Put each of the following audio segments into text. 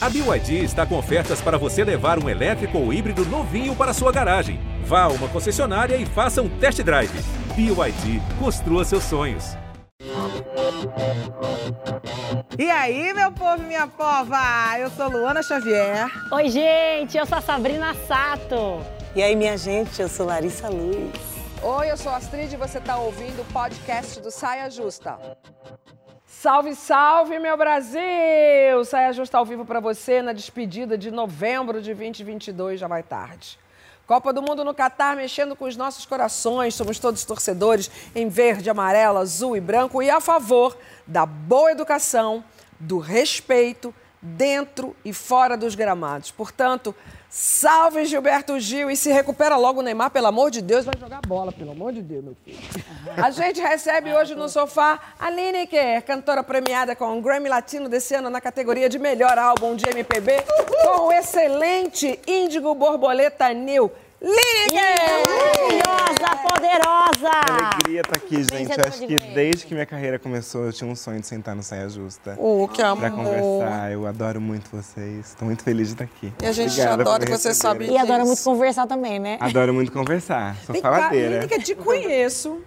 A BYD está com ofertas para você levar um elétrico ou híbrido novinho para sua garagem. Vá a uma concessionária e faça um test drive. BYD, construa seus sonhos. E aí, meu povo e minha pova? Eu sou Luana Xavier. Oi, gente, eu sou a Sabrina Sato. E aí, minha gente, eu sou Larissa Luz. Oi, eu sou a Astrid e você está ouvindo o podcast do Saia Justa. Salve, salve, meu Brasil! Saia Justa ao vivo para você na despedida de novembro de 2022, já vai tarde. Copa do Mundo no Catar mexendo com os nossos corações, somos todos torcedores em verde, amarelo, azul e branco e a favor da boa educação, do respeito dentro e fora dos gramados. Portanto, salve Gilberto Gil e se recupera logo o Neymar, pelo amor de Deus, vai jogar bola, pelo amor de Deus, meu filho. A gente recebe hoje no sofá a Lineker, cantora premiada com o Grammy Latino desse ano na categoria de melhor álbum de MPB, com o excelente Índigo Borboleta New. Lineker! Maravilhosa, poderosa! Que alegria estar aqui, gente. Acho que desde que minha carreira começou, eu tinha um sonho de sentar no Saia Justa. Oh, que amor. Pra conversar. Eu adoro muito vocês. Estou muito feliz de estar aqui. E a gente Obrigada adora que você sabe E adora muito conversar também, né? Adoro muito conversar. Sou Vem faladeira. Lineker, te conheço,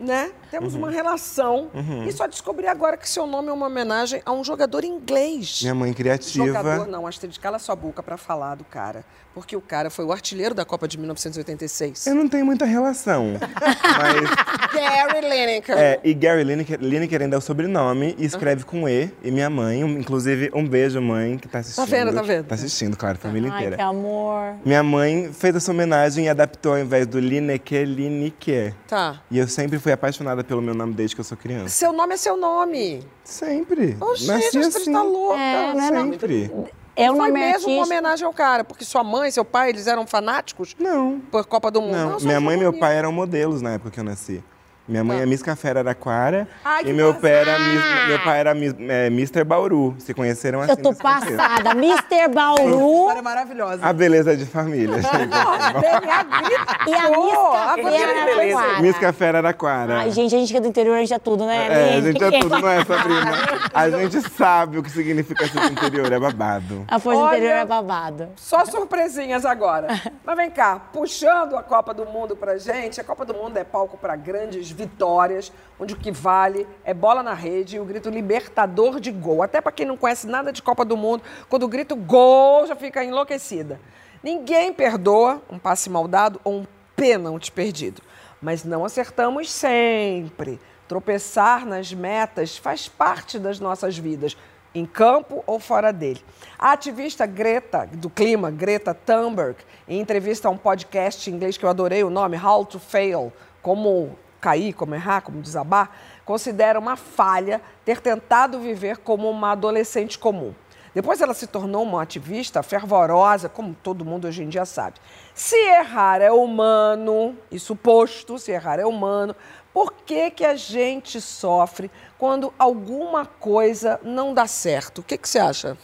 né? Temos Uhum. uma relação. E só descobri agora que seu nome é uma homenagem a um jogador inglês. Minha mãe criativa. Jogador, não, Astrid, cala sua boca pra falar do cara. Porque o cara foi o artilheiro da Copa de 1986. Eu não tenho muita relação. mas. Gary Lineker. É, e Gary Lineker, Lineker ainda é o sobrenome e escreve com E. E minha mãe, um- inclusive, um beijo, mãe, que tá assistindo. vendo, tá vendo? Tá assistindo, claro, a família Ai, inteira. que amor. Minha mãe fez essa homenagem e adaptou ao invés do Lineker, Lineker. Tá. E eu sempre fui apaixonada pelo meu nome desde que eu sou criança. Seu nome é seu nome. Sempre. Oxi, Nasci a Astrid assim. tá louca. É, não é não. É o Foi nome mesmo uma artístico. homenagem ao cara, porque sua mãe, seu pai, eles eram fanáticos Não. por Copa do Mundo. Não, só minha mãe e meu pai eram modelos na época que eu nasci. Minha mãe é Miss Café Araraquara Ai, que e meu, era Miss- meu pai era Miss- é, Mr. Bauru. Se conheceram assim Eu tô passada. Mr. Bauru História maravilhosa. A beleza de família. e a Miss A Café. Araraquara. Miss Café Araraquara. Ai, gente, a gente que é do interior, a gente é tudo, né? É, a gente é tudo, não é, Sabrina? A gente sabe o que significa ser do interior, é babado. A força Olha- interior é babado. Só surpresinhas agora. Mas vem cá, puxando a Copa do Mundo pra gente, a Copa do Mundo é palco para grandes vitórias, onde o que vale é bola na rede e o grito libertador de gol. Até pra quem não conhece nada de Copa do Mundo, quando o grito gol já fica enlouquecida. Ninguém perdoa um passe mal dado ou um pênalti perdido. Mas não acertamos sempre. Tropeçar nas metas faz parte das nossas vidas em campo ou fora dele. A ativista Greta, do clima, Greta Thunberg, em entrevista a um podcast em inglês que eu adorei o nome, How to Fail, como cair, como errar, como desabar, considera uma falha ter tentado viver como uma adolescente comum. Depois ela se tornou uma ativista fervorosa, como todo mundo hoje em dia sabe. Se errar é humano, e suposto, se errar é humano, por que, que a gente sofre quando alguma coisa não dá certo? O que, que você acha?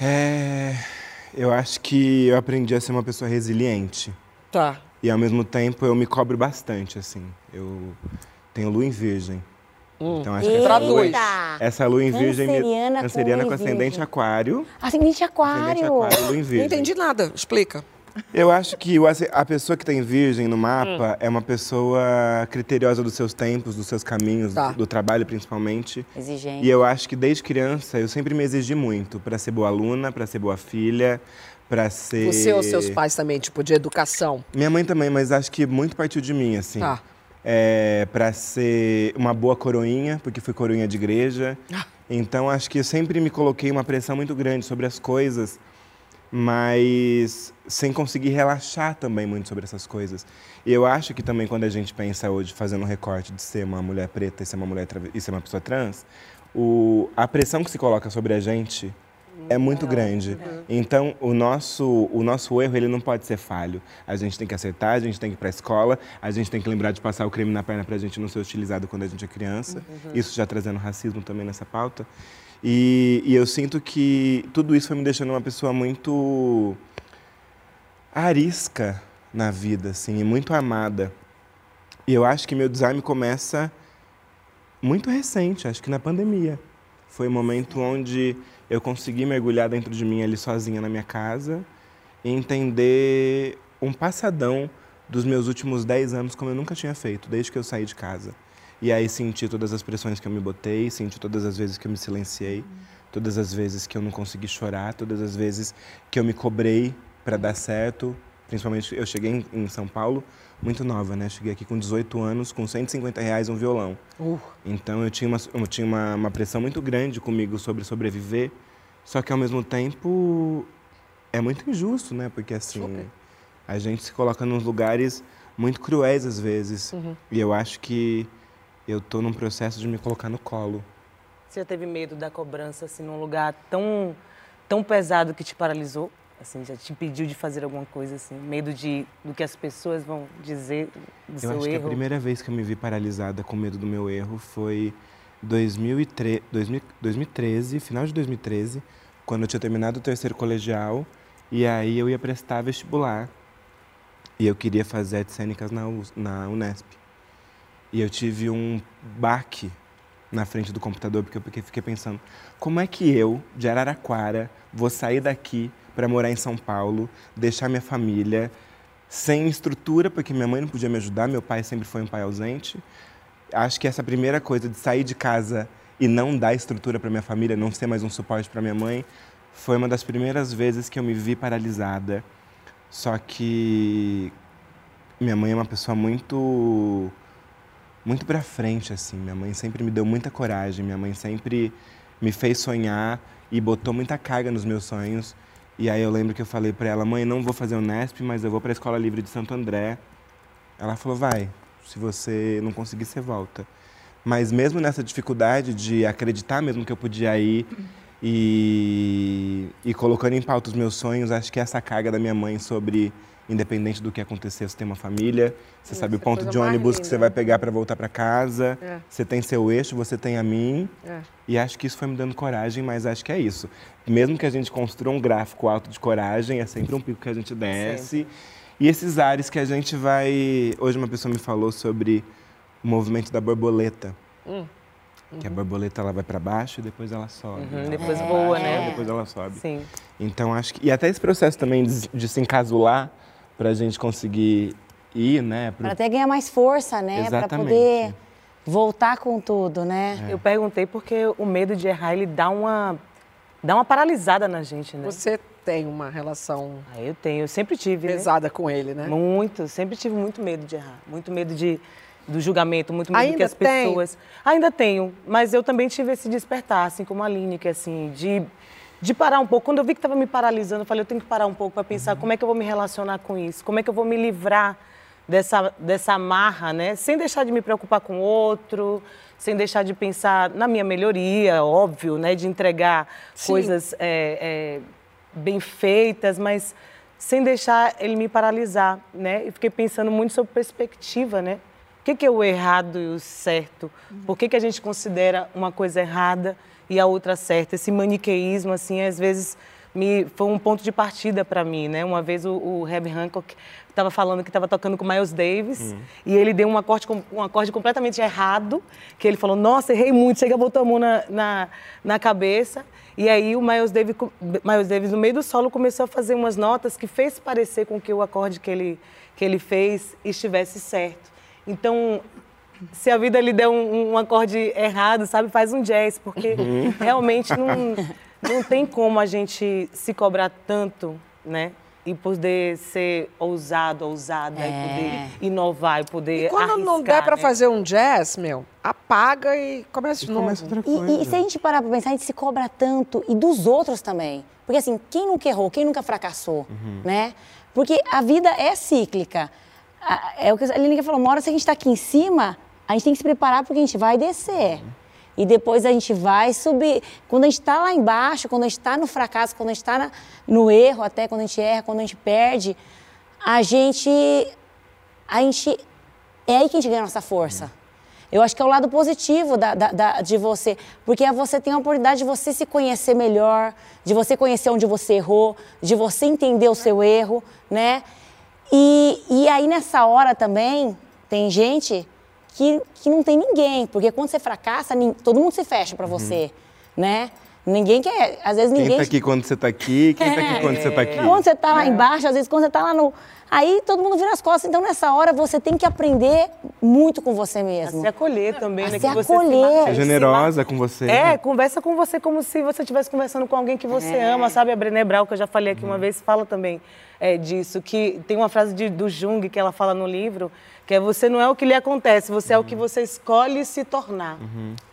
É, eu acho que eu aprendi a ser uma pessoa resiliente. Tá. E ao mesmo tempo eu me cobro bastante, assim. Eu tenho lua em virgem. Então acho que essa lua, essa lua em virgem me- Canceriana com canceriana com ascendente virgem. aquário. Ascendente aquário. Ascendente aquário, lua em Não virgem. entendi nada. Explica. Eu acho que a pessoa que tem virgem no mapa é uma pessoa criteriosa dos seus tempos, dos seus caminhos, Tá. do, do trabalho principalmente. Exigente. E eu acho que desde criança eu sempre me exigi muito para ser boa aluna, para ser boa filha, para ser. Você ou seus pais também, tipo, de educação? Minha mãe também, mas acho que muito partiu de mim, assim. Tá. É, para ser uma boa coroinha, porque fui coroinha de igreja. Então acho que eu sempre me coloquei uma pressão muito grande sobre as coisas, mas sem conseguir relaxar também muito sobre essas coisas. E eu acho que também quando a gente pensa hoje, fazendo um recorte de ser uma mulher preta e ser uma mulher e ser uma pessoa trans, o, a pressão que se coloca sobre a gente é muito grande. Então, o nosso, o nosso erro, ele não pode ser falho. A gente tem que acertar, a gente tem que ir para a escola, a gente tem que lembrar de passar o creme na perna para a gente não ser utilizado quando a gente é criança. Isso já trazendo racismo também nessa pauta. E, e eu sinto que tudo isso foi me deixando uma pessoa muito arisca na vida, assim, e muito amada. E eu acho que meu desarme começa muito recente, acho que na pandemia. Foi o momento onde eu consegui mergulhar dentro de mim ali sozinha na minha casa e entender um passadão dos meus últimos 10 anos como eu nunca tinha feito, desde que eu saí de casa. E aí senti todas as pressões que eu me botei, senti todas as vezes que eu me silenciei, todas as vezes que eu não consegui chorar, todas as vezes que eu me cobrei para dar certo. Principalmente eu cheguei em, em São Paulo muito nova, né? Cheguei aqui com 18 anos, com 150 reais um violão. Então eu tinha, uma, eu tinha uma, uma pressão muito grande comigo sobre sobreviver, só que ao mesmo tempo é muito injusto, né? Porque assim, a gente se coloca nos lugares muito cruéis às vezes. E eu acho que eu tô num processo de me colocar no colo. Você já teve medo da cobrança, assim, num lugar tão, tão pesado que te paralisou? Assim, já te impediu de fazer alguma coisa, assim? Medo de, do que as pessoas vão dizer do Eu seu acho que a erro? primeira vez que eu me vi paralisada com medo do meu erro foi 2003, 2000 2013, final de 2013, quando eu tinha terminado o terceiro colegial e aí eu ia prestar vestibular. E eu queria fazer artes cênicas na, US na Unesp. E eu tive um baque na frente do computador, porque eu fiquei pensando, como é que eu, de Araraquara, vou sair daqui para morar em São Paulo, deixar minha família sem estrutura, porque minha mãe não podia me ajudar, meu pai sempre foi um pai ausente. Acho que essa primeira coisa de sair de casa e não dar estrutura para minha família, não ser mais um suporte para minha mãe, foi uma das primeiras vezes que eu me vi paralisada. Só que minha mãe é uma pessoa muito muito para frente assim. Minha mãe sempre me deu muita coragem, minha mãe sempre me fez sonhar e botou muita carga nos meus sonhos. E aí eu lembro que eu falei para ela: "Mãe, não vou fazer o Nesp, mas eu vou para a Escola Livre de Santo André". Ela falou: "Vai. Se você não conseguir, você volta". Mas mesmo nessa dificuldade de acreditar mesmo que eu podia ir e, e colocando em pauta os meus sonhos, acho que essa carga da minha mãe sobre independente do que acontecer, você tem uma família, você sabe o ponto de ônibus que você vai pegar para voltar para casa, É. você tem seu eixo, você tem a mim. É. E acho que isso foi me dando coragem, mas acho que é isso. Mesmo que a gente construa um gráfico alto de coragem, é sempre um pico que a gente desce. E esses ares que a gente vai. Hoje uma pessoa me falou sobre o movimento da borboleta. Hum. Que a borboleta ela vai para baixo e depois ela sobe. Uhum, Ela depois voa, baixo, né? Depois ela sobe. Sim. Então acho que. E até esse processo também de, de se encasular para a gente conseguir ir, né? pro- Para até ganhar mais força, né? Para poder voltar com tudo, né? É. Eu perguntei porque o medo de errar, ele dá uma, dá uma paralisada na gente, né? Você tem uma relação Ah, eu tenho, eu sempre tive, né? pesada com ele, né? Muito, sempre tive muito medo de errar, muito medo de, do julgamento, muito medo do que Ainda as tem? pessoas. Ainda tenho, mas eu também tive esse despertar, assim como a Aline, que assim, de, de parar um pouco. Quando eu vi que estava me paralisando, eu falei, eu tenho que parar um pouco para pensar como é que eu vou me relacionar com isso, como é que eu vou me livrar dessa, dessa amarra, né? Sem deixar de me preocupar com o outro, sem deixar de pensar na minha melhoria, óbvio, né? De entregar Sim. coisas é, é, bem feitas, mas sem deixar ele me paralisar, né? E fiquei pensando muito sobre perspectiva, né? O que, que é o errado e o certo? Por que, que a gente considera uma coisa errada e a outra certa? Esse maniqueísmo, assim, às vezes me, foi um ponto de partida para mim, né? Uma vez o, o Herbie Hancock estava falando que estava tocando com Miles Davis e ele deu um acorde, um acorde completamente errado, que ele falou, nossa, errei muito, chega, botou a mão na, na, na cabeça. E aí o Miles Davis, Miles Davis, no meio do solo, começou a fazer umas notas que fez parecer com que o acorde que ele, que ele fez estivesse certo. Então, se a vida lhe der um, um acorde errado, sabe, faz um jazz, porque realmente não, não tem como a gente se cobrar tanto, né? E poder ser ousado, ousada, e poder inovar, e poder E quando não arriscar, der pra né? fazer um jazz, meu, apaga e começa de E novo. começa outra E, coisa. e se a gente parar pra pensar, a gente se cobra tanto e dos outros também. Porque assim, quem nunca errou, quem nunca fracassou, né? Porque a vida é cíclica. É o que a Línica falou, uma hora se a gente tá aqui em cima, a gente tem que se preparar porque a gente vai descer. E depois a gente vai subir. Quando a gente está lá embaixo, quando a gente está no fracasso, quando a gente está no erro, até quando a gente erra, quando a gente perde, a gente a gente. É aí que a gente ganha a nossa força. Eu acho que é o lado positivo da, da- da- de você. Porque é você tem a oportunidade de você se conhecer melhor, de você conhecer onde você errou, de você entender o seu erro, né? E, e aí nessa hora também tem gente que, que não tem ninguém. Porque quando você fracassa, todo mundo se fecha pra você, né? Ninguém quer, às vezes Quem ninguém... tá aqui quando você tá aqui? Quem tá aqui quando você tá aqui? Quando você tá lá embaixo, às vezes quando você tá lá no... Aí todo mundo vira as costas. Então, nessa hora, você tem que aprender muito com você A mesmo. se acolher também, A né? se que você acolher. Ser se generosa com você. É, conversa com você como se você estivesse conversando com alguém que você É. ama, sabe? A Brené Brown, que eu já falei aqui uma vez, fala também é, disso, que tem uma frase de- do Jung que ela fala no livro, que é você não é o que lhe acontece, você é o que você escolhe se tornar.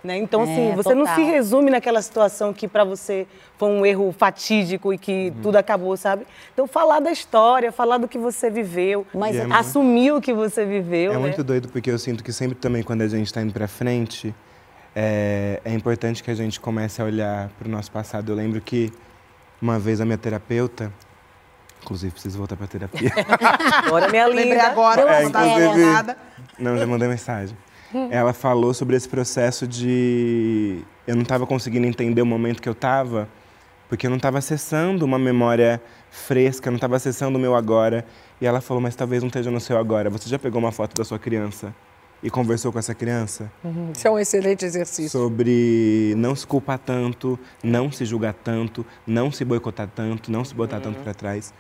Né? Então, assim, É, você não se total. resume naquela situação que para você foi um erro fatídico e que tudo acabou, sabe? Então, falar da história, falar do que você viveu, Mas E é é- muito- assumir o que você viveu, É né? muito doido porque eu sinto que sempre também quando a gente está indo pra frente, é, é importante que a gente comece a olhar pro nosso passado. Eu lembro que uma vez a minha terapeuta, inclusive preciso voltar pra terapia. Agora, minha linda. Lembrei agora, Deu não nada. Não, já mandei mensagem. Ela falou sobre esse processo de eu não estava conseguindo entender o momento que eu estava, porque eu não estava acessando uma memória fresca, eu não estava acessando o meu agora. E ela falou, mas talvez não esteja no seu agora. Você já pegou uma foto da sua criança e conversou com essa criança? Isso é um excelente exercício. sobre não se culpar tanto, não se julgar tanto, não se boicotar tanto, não se botar tanto para trás.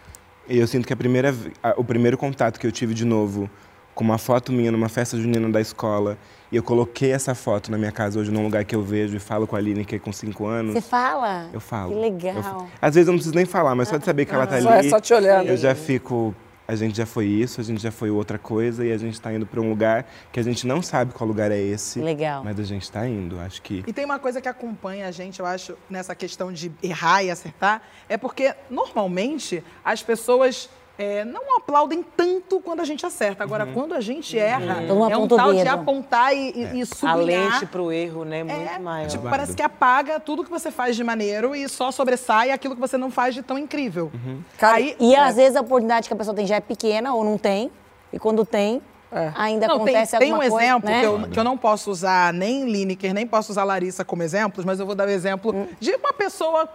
E eu sinto que a primeira, a- o primeiro contato que eu tive de novo com uma foto minha numa festa junina da escola, e eu coloquei essa foto na minha casa hoje num lugar que eu vejo e falo com a Aline, que é com cinco anos. Você fala? Eu falo. Que legal. Eu às vezes eu não preciso nem falar, mas só de saber que ela tá Só é ali, só te olhando. eu já fico. A gente já foi isso, a gente já foi outra coisa e a gente tá indo para um lugar que a gente não sabe qual lugar é esse. Legal. Mas a gente tá indo, acho que. E tem uma coisa que acompanha a gente, eu acho, nessa questão de errar e acertar, é porque normalmente as pessoas é, não aplaudem tanto quando a gente acerta. Agora, quando a gente erra, Todo mundo é um o tal de apontar e, e, e A sublinhar. lente pro erro, né? Muito É, maior. tipo, parece que apaga tudo que você faz de maneiro e só sobressai aquilo que você não faz de tão incrível. Cara, Aí, E é, às vezes a oportunidade que a pessoa tem já é pequena ou não tem. E quando tem, ainda não, tem, acontece tem um alguma coisa. exemplo né? que, eu, que eu não posso usar nem Lineker, nem posso usar Larissa como exemplos, mas eu vou dar o exemplo Hum. de uma pessoa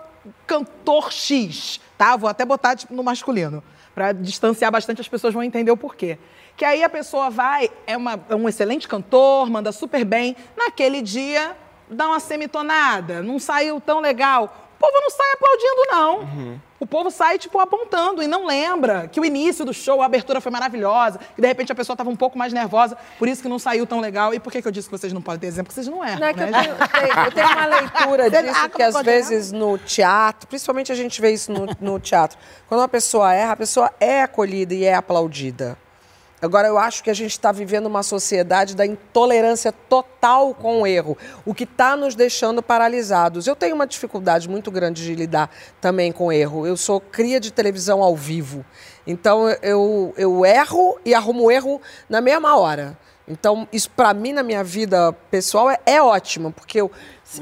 cantor X, tá? Vou até botar tipo, no masculino, para distanciar bastante, as pessoas vão entender o porquê. Que aí a pessoa vai, é, uma- é um excelente cantor, manda super bem, naquele dia dá uma semitonada, não saiu tão legal. O povo não sai aplaudindo, não. O povo sai, tipo, apontando e não lembra que o início do show, a abertura foi maravilhosa, que de repente a pessoa estava um pouco mais nervosa, por isso que não saiu tão legal. E por que, que eu disse que vocês não podem ter exemplo? Porque vocês não erram, Não, é que né? eu, tenho, eu tenho- uma leitura disso ah, que às vezes no teatro, principalmente a gente vê isso no, no teatro, quando uma pessoa erra, a pessoa é acolhida e é aplaudida. Agora, eu acho que a gente está vivendo uma sociedade da intolerância total com o erro, o que está nos deixando paralisados. Eu tenho uma dificuldade muito grande de lidar também com o erro. Eu sou cria de televisão ao vivo. Então, eu, eu erro e arrumo erro na mesma hora. Então, isso para mim, na minha vida pessoal, é, é ótimo, porque eu.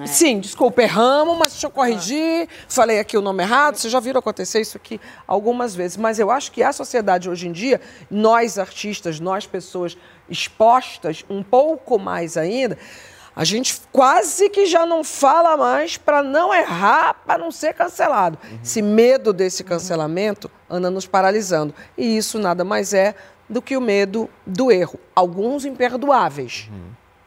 Sim, desculpa, erramos, mas deixa eu corrigir. Falei aqui o nome errado, vocês já viram acontecer isso aqui algumas vezes. Mas eu acho que a sociedade hoje em dia, nós artistas, nós pessoas expostas um pouco mais ainda, a gente quase que já não fala mais para não errar, para não ser cancelado. Esse medo desse cancelamento anda nos paralisando. E isso nada mais é do que o medo do erro. Alguns imperdoáveis.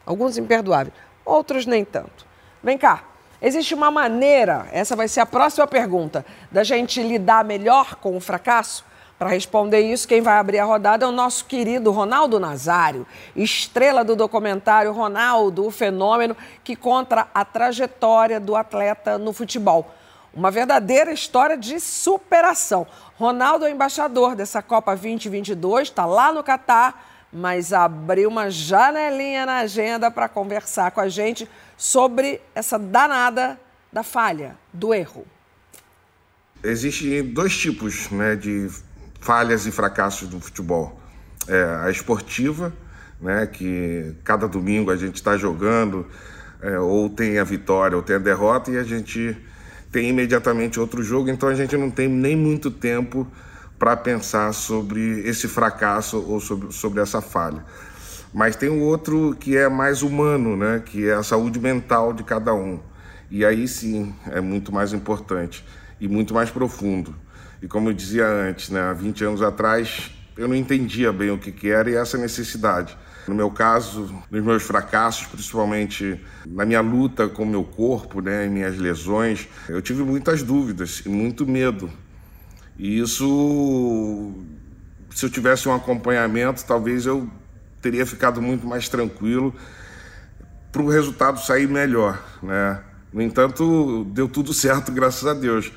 Alguns imperdoáveis. Outros nem tanto. Vem cá. Existe uma maneira, essa vai ser a próxima pergunta, da gente lidar melhor com o fracasso? Para responder isso, quem vai abrir a rodada é o nosso querido Ronaldo Nazário, estrela do documentário Ronaldo, o Fenômeno, que conta a trajetória do atleta no futebol. Uma verdadeira história de superação. Ronaldo é embaixador dessa Copa 2022, está lá no Catar, mas abriu uma janelinha na agenda para conversar com a gente sobre essa danada da falha, do erro. Existem dois tipos né, de falhas e fracassos do futebol. É, a esportiva, né, que cada domingo a gente está jogando, é, ou tem a vitória ou tem a derrota, e a gente tem imediatamente outro jogo, então a gente não tem nem muito tempo para pensar sobre esse fracasso ou sobre, sobre essa falha. Mas tem o outro que é mais humano, né, que é a saúde mental de cada um. E aí sim é muito mais importante e muito mais profundo. E como eu dizia antes, né, há 20 anos atrás, eu não entendia bem o que, que era e essa necessidade. No meu caso, nos meus fracassos, principalmente na minha luta com meu corpo, né, minhas lesões, eu tive muitas dúvidas e muito medo. E isso, se eu tivesse um acompanhamento, talvez eu teria ficado muito mais tranquilo para o resultado sair melhor, né? No entanto, deu tudo certo, graças a Deus.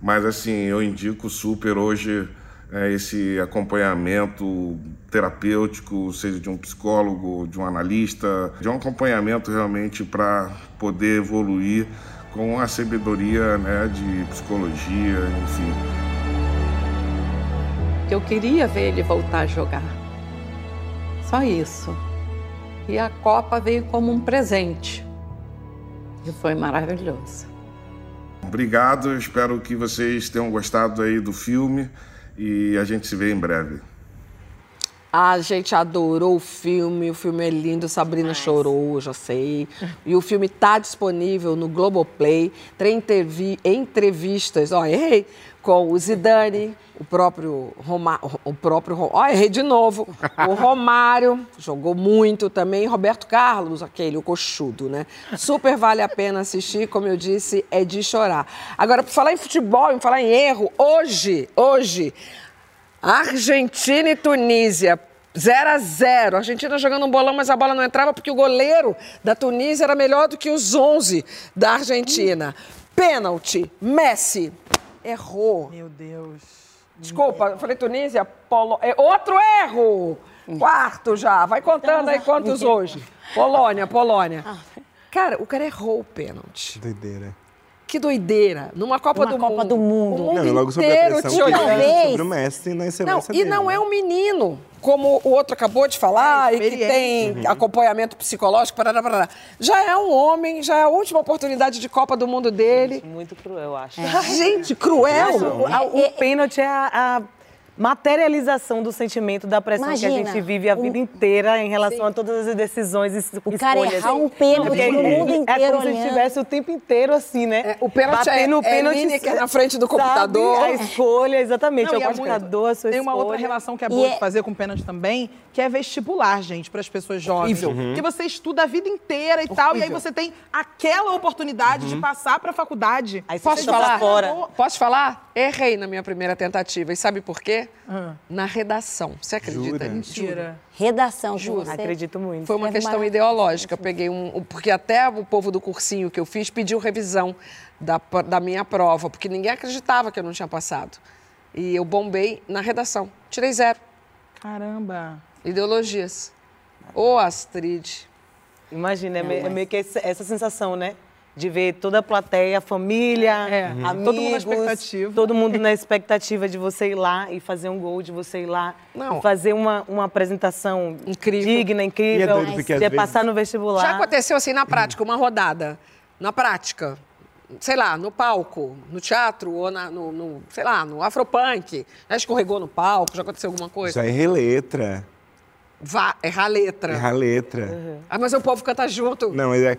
Mas assim, eu indico super hoje é, esse acompanhamento terapêutico, seja de um psicólogo, de um analista, de um acompanhamento realmente para poder evoluir com a sabedoria né, de psicologia, enfim. Eu queria ver ele voltar a jogar. Só isso. E a Copa veio como um presente. E foi maravilhoso. Obrigado, espero que vocês tenham gostado aí do filme e a gente se vê em breve. A gente adorou o filme, o filme é lindo, Sabrina chorou, já sei. E o filme está disponível no Globoplay. Tem entrevi entrevistas, ó, errei, com o Zidane, o próprio Romário, o próprio, ó, errei de novo, o Romário, jogou muito também, Roberto Carlos, aquele, o coxudo, né? Super vale a pena assistir, como eu disse, é de chorar. Agora, por falar em futebol, em falar em erro, hoje, hoje, Argentina e Tunísia. 0 a 0 A Argentina jogando um bolão, mas a bola não entrava porque o goleiro da Tunísia era melhor do que os 11 da Argentina. Pênalti. Messi errou. Meu Deus. Desculpa, eu falei Tunísia, Polo... é outro erro. Quarto já. Vai contando aí quantos hoje. Polônia, Polônia. Cara, o cara errou o pênalti. Doideira. Que doideira. Numa Copa, Numa do, Copa mundo. do Mundo. O mundo Não, logo sobre a te olhando. Sobre o Messi na Não, e dele. não é um menino, como o outro acabou de falar, É, e que tem experiência. acompanhamento psicológico, parará, parará. já é um homem, já é a última oportunidade de Copa do Mundo dele. Muito cruel, eu acho. Gente, cruel. O, a- o pênalti é a, a materialização do sentimento da pressão que Imagina, a gente vive a o- vida inteira em relação a todas as decisões e O cara escolhas. errar um pênalti é- mundo É inteiro como se estivesse o tempo inteiro assim, né? É, o pênalti é- Batendo o é pênalti, Lineker na frente do computador. Sabe? A escolha, exatamente. Não, é e o é computador, a sua Tem uma escolha. outra relação que é E boa é- de fazer com pênalti também, que é vestibular, gente, para as pessoas jovens. Porque você estuda a vida inteira e tal, e aí você tem aquela oportunidade de passar para a faculdade. Aí você Posso falar? fora. Posso falar? Errei na minha primeira tentativa. E sabe por quê? Na redação. Você acredita Jura? nisso? Mentira. Redação, Juro. você... Acredito muito. Foi uma Escreve questão ideológica. Eu peguei um. Porque até o povo do cursinho que eu fiz pediu revisão da, da minha prova, porque ninguém acreditava que eu não tinha passado. E eu bombei na redação. Tirei zero. Caramba. Ideologias. Ô, Astrid. Imagina, é, me- é meio que essa, essa sensação, né? De ver toda a plateia, a família, É. amigos. Todo mundo na expectativa. Todo mundo na expectativa de você ir lá e fazer um gol, de você ir lá Não. e fazer uma, uma apresentação Incrível. digna, incrível. E é doido, porque às de vezes- passar no vestibular. Já aconteceu assim na prática, uma rodada. Na prática. Sei lá, no palco, no teatro, ou na- no, no, sei lá, no afropunk. Já escorregou no palco, já aconteceu alguma coisa? Já errei letra. Vá, errar a letra. Errar letra. Ah, mas o povo canta junto. Não, mas é.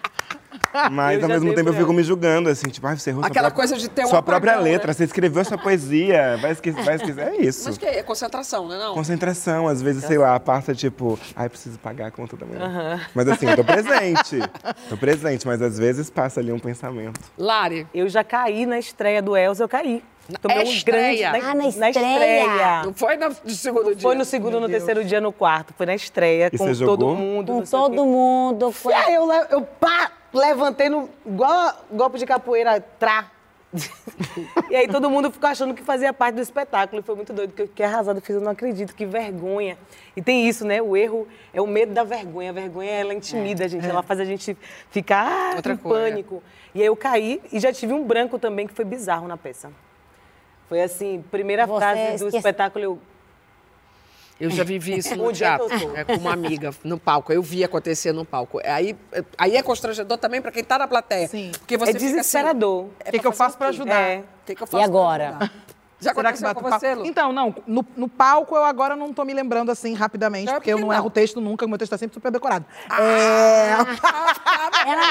Mas Eu ao mesmo tempo eu fico me julgando, assim, tipo, ah, você errou Aquela sua própria, coisa de ter Sua própria apagão, letra, né? você escreveu sua poesia, vai esquecer, vai esquecer. É isso. Mas que é concentração, né? Não? Concentração, às vezes, sei lá, passa tipo, ai, preciso pagar a conta da manhã. Mas assim, eu tô presente. tô presente, mas às vezes passa ali um pensamento. Lari, Eu já caí na estreia do Elza, eu caí. Tomei um estreia? grande Ah, na estreia. não foi no segundo dia? Foi no segundo, no terceiro dia, no quarto. Foi na estreia, E com você todo mundo. Com todo mundo. Foi... E aí eu, eu pá, levantei no, igual golpe de capoeira, trá. e aí todo mundo ficou achando que fazia parte do espetáculo. E foi muito doido, porque eu fiquei arrasada. Fiz, eu não acredito, que vergonha. E tem isso, né? O erro é o medo da vergonha. A vergonha, ela intimida a gente. Ela faz a gente ficar ah, Outra em coisa. pânico. E aí eu caí e já tive um branco também, que foi bizarro na peça. Foi assim, primeira Você frase do espetáculo, eu... Eu já vivi isso no é teatro, é, com uma amiga no palco. Eu vi acontecer no palco. Aí, aí é constrangedor também para quem tá na plateia. Sim. Porque você é fica assim, desesperador. O que, que eu faço para ajudar? É. O que, que eu faço E agora? Já Será que aconteceu com você, Lu? Então, não, no, no palco eu agora não tô me lembrando assim rapidamente, É, porque eu não, não. erro o texto nunca, o meu texto tá sempre super decorado. Ela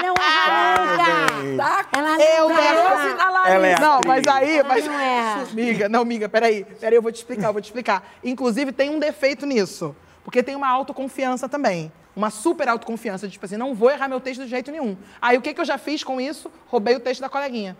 não erra nunca. Tá Ela não Eu erra. Ela é Não, mas aí. Mas... não erra. Miga, não, miga, peraí. Peraí, eu vou te explicar, eu vou te explicar. Inclusive, tem um defeito nisso. Porque tem uma autoconfiança também. Uma super autoconfiança. Tipo assim, não vou errar meu texto de jeito nenhum. Aí o que, que eu já fiz com isso? Roubei o texto da coleguinha.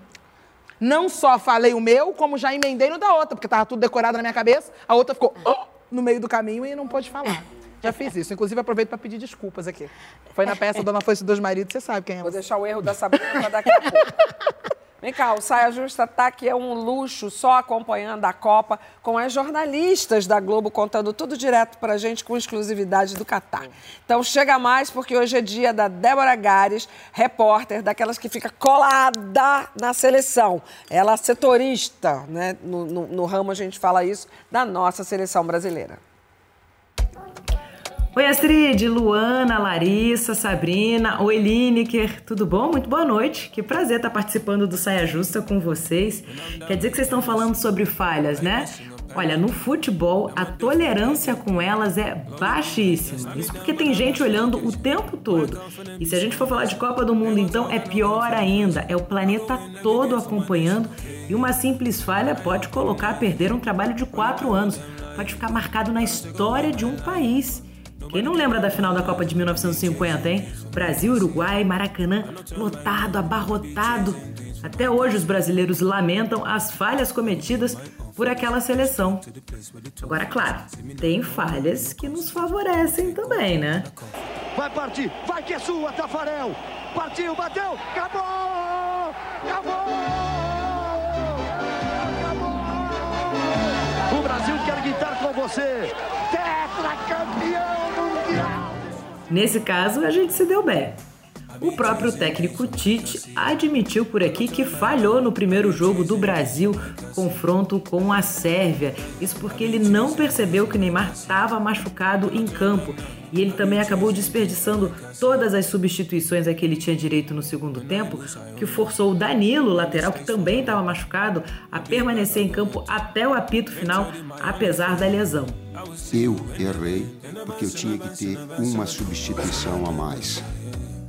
Não só falei o meu, como já emendei no da outra, porque tava tudo decorado na minha cabeça. A outra ficou "Oh", no meio do caminho e não pôde falar. Já fiz isso. Inclusive, aproveito para pedir desculpas aqui. Foi na peça Dona Foice dos Maridos, você sabe quem é. Vou deixar o erro da Sabrina para daqui a pouco. Vem cá, o Saia Justa tá aqui, é um luxo, só acompanhando a Copa, com as jornalistas da Globo contando tudo direto pra gente com exclusividade do Catar. Então chega mais, porque hoje é dia da Débora Gares, repórter, daquelas que fica colada na seleção. Ela é setorista, né? No, no- no ramo a gente fala isso, da nossa seleção brasileira. Oi, Astrid, Luana, Larissa, Sabrina, oi, Lineker, tudo bom? Muito boa noite. Que prazer estar participando do Saia Justa com vocês. Quer dizer que vocês estão falando sobre falhas, né? Olha, no futebol, a tolerância com elas é baixíssima. Isso porque tem gente olhando o tempo todo. E se a gente for falar de Copa do Mundo, então é pior ainda. É o planeta todo acompanhando e uma simples falha pode colocar a perder um trabalho de quatro anos. Pode ficar marcado na história de um país. Quem não lembra da final da Copa de 1950, hein? Brasil, Uruguai, Maracanã, lotado, abarrotado. Até hoje os brasileiros lamentam as falhas cometidas por aquela seleção. Agora, claro, tem falhas que nos favorecem também, né? Vai partir, vai que é sua, Tafarel. Partiu, bateu, acabou! Acabou! Acabou! O Brasil quer gritar com você. Tetracampeão mundial! Nesse caso, a gente se deu bem. O próprio técnico Tite admitiu por aqui que falhou no primeiro jogo do Brasil, confronto com a Sérvia. Isso porque ele não percebeu que Neymar estava machucado em campo. E ele também acabou desperdiçando todas as substituições a que ele tinha direito no segundo tempo, que forçou o Danilo, lateral, que também estava machucado, a permanecer em campo até o apito final, apesar da lesão. Eu errei porque eu tinha que ter uma substituição a mais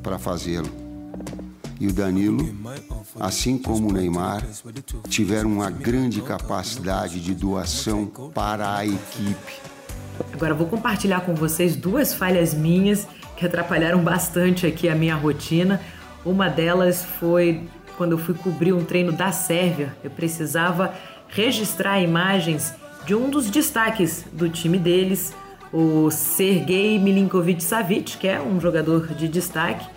para fazê-lo. E o Danilo, assim como o Neymar, tiveram uma grande capacidade de doação para a equipe. Agora vou compartilhar com vocês duas falhas minhas que atrapalharam bastante aqui a minha rotina. Uma delas foi quando eu fui cobrir um treino da Sérvia. Eu precisava registrar imagens de um dos destaques do time deles, o Sergei Milinkovic Savic, que é um jogador de destaque.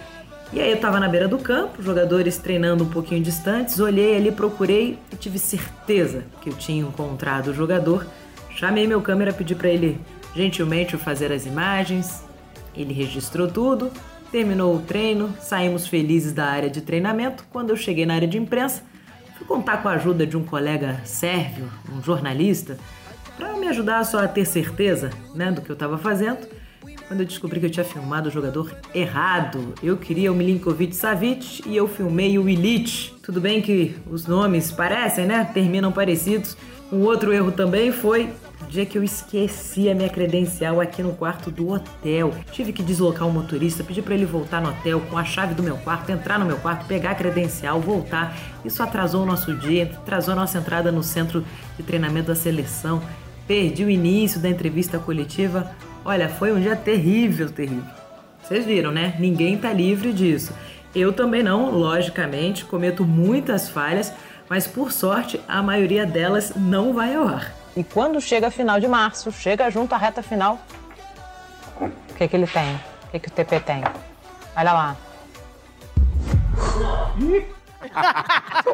E aí eu tava na beira do campo, jogadores treinando um pouquinho distantes, olhei ali, procurei e tive certeza que eu tinha encontrado o jogador. Chamei meu câmera, pedi para ele gentilmente fazer as imagens. Ele registrou tudo, terminou o treino, saímos felizes da área de treinamento. Quando eu cheguei na área de imprensa, fui contar com a ajuda de um colega sérvio, um jornalista, para me ajudar só a ter certeza né, do que eu estava fazendo. Quando eu descobri que eu tinha filmado o jogador errado, eu queria o Milinkovic Savic e eu filmei o Illich. Tudo bem que os nomes parecem, né? Terminam parecidos. Um outro erro também foi o dia que eu esqueci a minha credencial aqui no quarto do hotel. Tive que deslocar o motorista, pedir para ele voltar no hotel com a chave do meu quarto, entrar no meu quarto, pegar a credencial, voltar. Isso atrasou o nosso dia, atrasou a nossa entrada no centro de treinamento da seleção. Perdi o início da entrevista coletiva. Olha, foi um dia terrível, terrível. Vocês viram, né? Ninguém tá livre disso. Eu também não, logicamente, cometo muitas falhas, mas por sorte a maioria delas não vai ao ar. E quando chega final de março, chega junto à reta final, o que, que ele tem? O que, que o TP tem? Olha lá.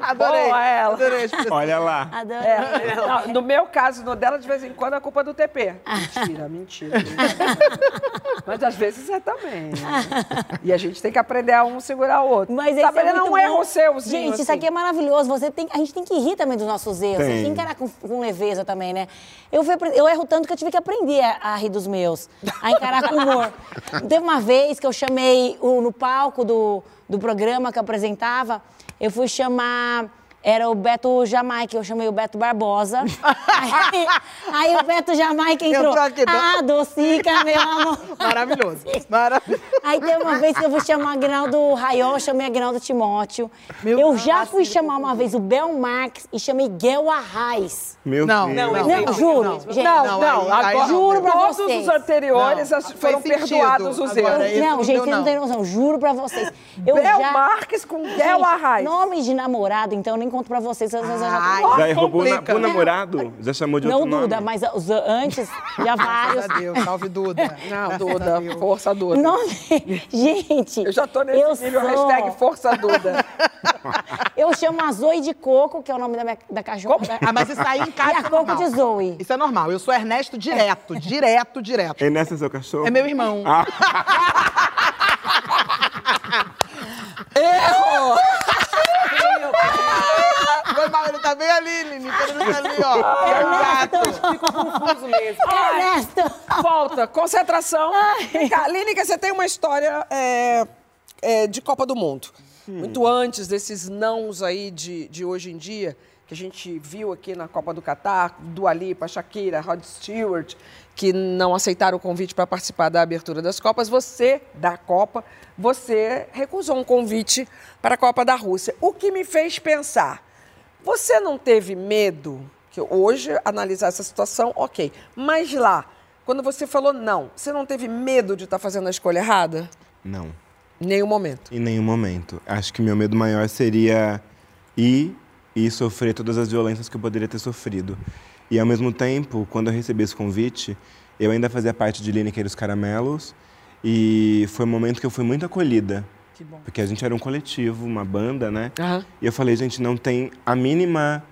Adorei. Boa ela. Adorei a. Olha lá. Adorei. É, não, no meu caso, no dela, de vez em quando, é culpa do TP. Mentira, mentira. Mas às vezes é também. né? E a gente tem que aprender a um segurar o outro. Mas esse Sabrina, é erra bom. o seuzinho. Gente, isso assim. aqui é maravilhoso. Você tem, a gente tem que rir também dos nossos erros. Tem. Tem que encarar com, com leveza também, né? Eu, fui, eu erro tanto que eu tive que aprender a, a rir dos meus, a encarar com humor. Teve uma vez que eu chamei o- no palco do, do programa que eu apresentava, eu fui chamar era o Beto Jamaica, eu chamei o Beto Barbosa. aí, aí o Beto Jamaica entrou. Entrou aqui, né? ah, docica, meu amor. Maravilhoso. Maravilhoso. Aí teve uma vez que eu fui chamar Agnaldo Raiol, eu chamei Agnaldo Timóteo. eu já fui chamar uma vez o Bel Marques e chamei Guel Arraes. Meu Não, Deus. não, Não, juro, gente. Não, Não, não, aí agora juro pra todos vocês. os anteriores Não, foram perdoados os erros. Não, não gente, vocês não não. têm noção. Juro pra vocês. Eu Bel já... Marques com Guel Gente, Arraes. Nome de namorado, então eu nem conto pra vocês. vocês já- Ai, Já roubou na, pro namorado? Já chamou de Não, outro nome? Duda, mas os antes, já vários. Graças a Deus, salve Duda. Não, Duda, força Duda. Nome... Gente, Eu já tô nesse eu nível, sou- hashtag força Duda. Eu chamo a Zoe de Coco, que é o nome da, minha, da cachorra. Ah, mas isso aí em casa E a é Coco de Zoe. Isso é normal. Eu sou Ernesto direto, direto, direto. E nessa é seu cachorro? É meu irmão. Ah, Foi mal, ele tá bem ali, Lini. Ele tá ali, ó. É o gato. Ficou confuso mesmo. Ernesto! Volta, concentração. Cá, Línica, você tem uma história é, é, de Copa do Mundo. Muito antes desses nãos aí de, de hoje em dia, que a gente viu aqui na Copa do Catar, Dua Lipa, Shakira, Rod Stewart, que não aceitaram o convite para participar da abertura das Copas. Você, da Copa, você recusou um convite para a Copa da Rússia. O que me fez pensar, você não teve medo, que hoje analisar essa situação, ok, mas lá, quando você falou não, você não teve medo de estar fazendo a escolha errada? não. Nenhum momento. Em nenhum momento. Acho que meu medo maior seria ir e sofrer todas as violências que eu poderia ter sofrido. E ao mesmo tempo, quando eu recebi esse convite, eu ainda fazia parte de Lineker e os Caramelos e foi um momento que eu fui muito acolhida. Que bom. Porque a gente era um coletivo, uma banda, né? Aham. E eu falei, gente, não tem a mínima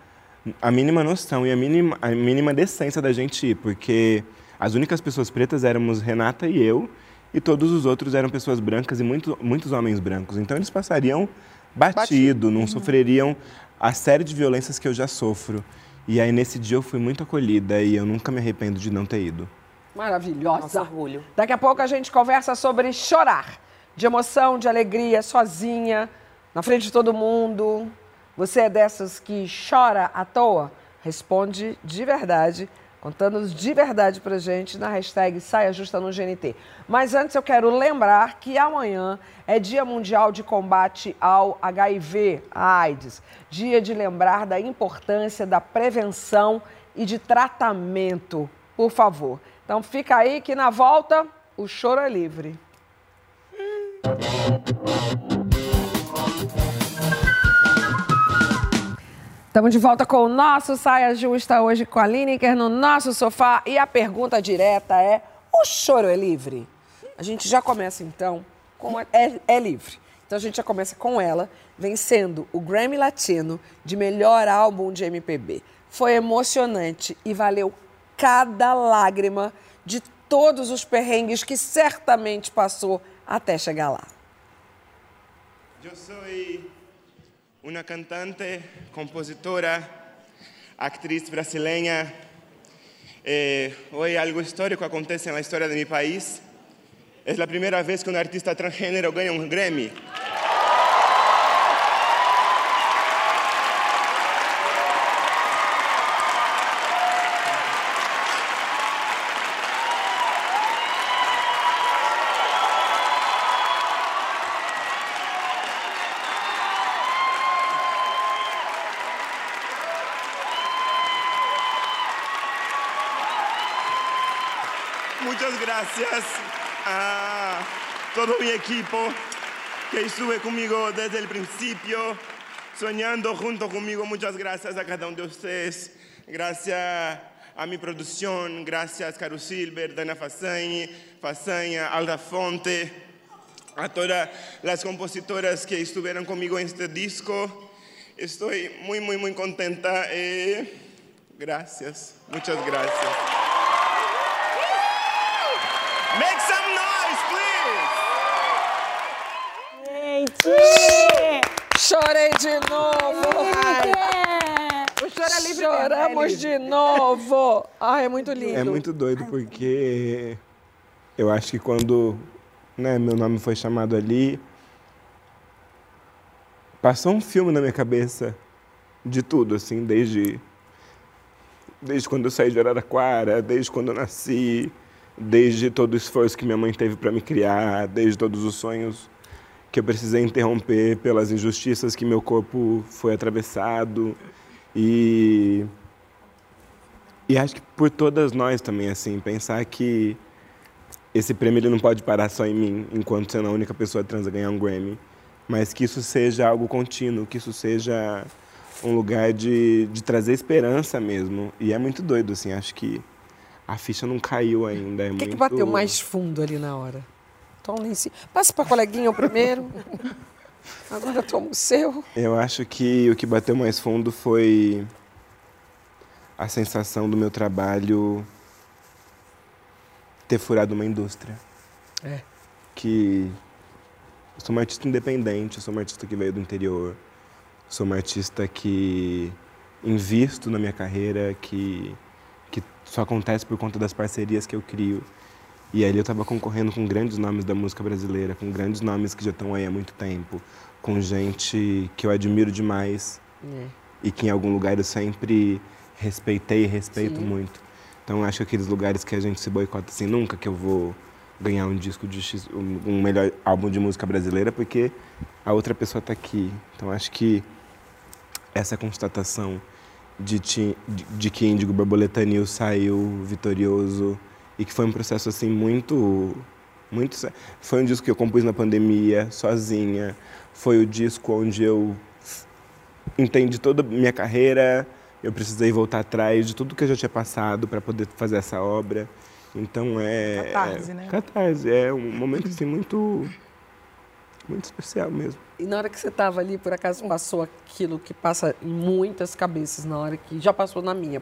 a mínima noção e a mínima, a mínima decência da gente ir, porque as únicas pessoas pretas éramos Renata e eu, e todos os outros eram pessoas brancas e muito, muitos homens brancos. Então eles passariam batido, não sofreriam a série de violências que eu já sofro. E aí nesse dia eu fui muito acolhida e eu nunca me arrependo de não ter ido. Maravilhosa. Nosso orgulho. Daqui a pouco a gente conversa sobre chorar. De emoção, de alegria, sozinha, na frente de todo mundo. Você é dessas que chora à toa? Responde de verdade, contando de verdade pra gente na hashtag Saia Justa no GNT. Mas antes eu quero lembrar que amanhã é Dia Mundial de Combate ao HIV, a AIDS. Dia de lembrar da importância da prevenção e de tratamento, por favor. Então fica aí que na volta o choro é livre. Estamos de volta com o nosso Saia Justa hoje com a Lineker no nosso sofá. E a pergunta direta é: o choro é livre? A gente já começa então com. É, é livre. Então a gente já começa com ela, vencendo o Grammy Latino de melhor álbum de MPB. Foi emocionante e valeu cada lágrima de todos os perrengues que certamente passou até chegar lá. Eu sou uma cantante, compositora, actriz brasileña. Eh, hoy algo histórico acontece na história de meu país. É a primeira vez que um artista transgênero ganha um Grammy. Equipo que estuve conmigo desde el principio, soñando junto conmigo. Muchas gracias a cada uno de ustedes. Gracias a mi producción, gracias Caro Silver, Dana Façanha, Façanha, Alda Fonte, a todas las compositoras que estuvieron conmigo en este disco. Estoy muy, muy, muy contenta. eh, gracias, muchas gracias. Make some Chorei de novo! O choro é livre Choramos mesmo, é de novo! Ai, é muito lindo. É muito doido porque eu acho que quando né, meu nome foi chamado ali, passou um filme na minha cabeça. de tudo, assim, desde desde quando eu saí de Araraquara, desde quando eu nasci, desde todo o esforço que minha mãe teve para me criar, desde todos os sonhos que eu precisei interromper pelas injustiças que meu corpo foi atravessado. E e acho que por todas nós também assim pensar que esse prêmio ele não pode parar só em mim enquanto sendo a única pessoa trans a ganhar um Grammy. Mas que isso seja algo contínuo que isso seja um lugar de, de trazer esperança mesmo. E é muito doido assim acho que a ficha não caiu ainda é O que, muito... que bateu mais fundo ali na hora? Tom nem se... Passa para coleguinha o primeiro. Agora toma o seu. Eu acho que o que bateu mais fundo foi a sensação do meu trabalho ter furado uma indústria. É. Que eu sou uma artista independente, eu sou uma artista que veio do interior, sou uma artista que invisto na minha carreira, que, que só acontece por conta das parcerias que eu crio. E ali eu estava concorrendo com grandes nomes da música brasileira, com grandes nomes que já estão aí há muito tempo, com gente que eu admiro demais É. e que em algum lugar eu sempre respeitei e respeito Sim. muito. Então acho que aqueles lugares que a gente se boicota assim, nunca que eu vou ganhar um disco de X, um, melhor álbum de música brasileira porque a outra pessoa está aqui. Então acho que essa constatação de, ti- de, de que Índigo Borboleta News saiu vitorioso e que foi um processo assim muito muito foi um disco que eu compus na pandemia sozinha foi o disco onde eu entendi toda a minha carreira eu precisei voltar atrás de tudo que eu já tinha passado para poder fazer essa obra então é Catarse, é, né? catarse é um momento assim muito muito especial mesmo E na hora que você estava ali, por acaso passou aquilo que passa em muitas cabeças, na hora que já passou na minha.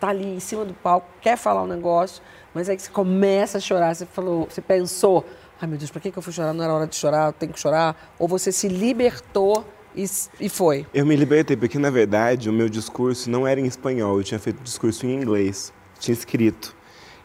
Está ali em cima do palco, quer falar um negócio, mas aí que você começa a chorar, você falou, você pensou, ai meu Deus, para que que eu fui chorar? Não era hora de chorar, eu tenho que chorar. Ou você se libertou e, e foi. Eu me libertei porque, na verdade, o meu discurso não era em espanhol, eu tinha feito discurso em inglês, tinha escrito.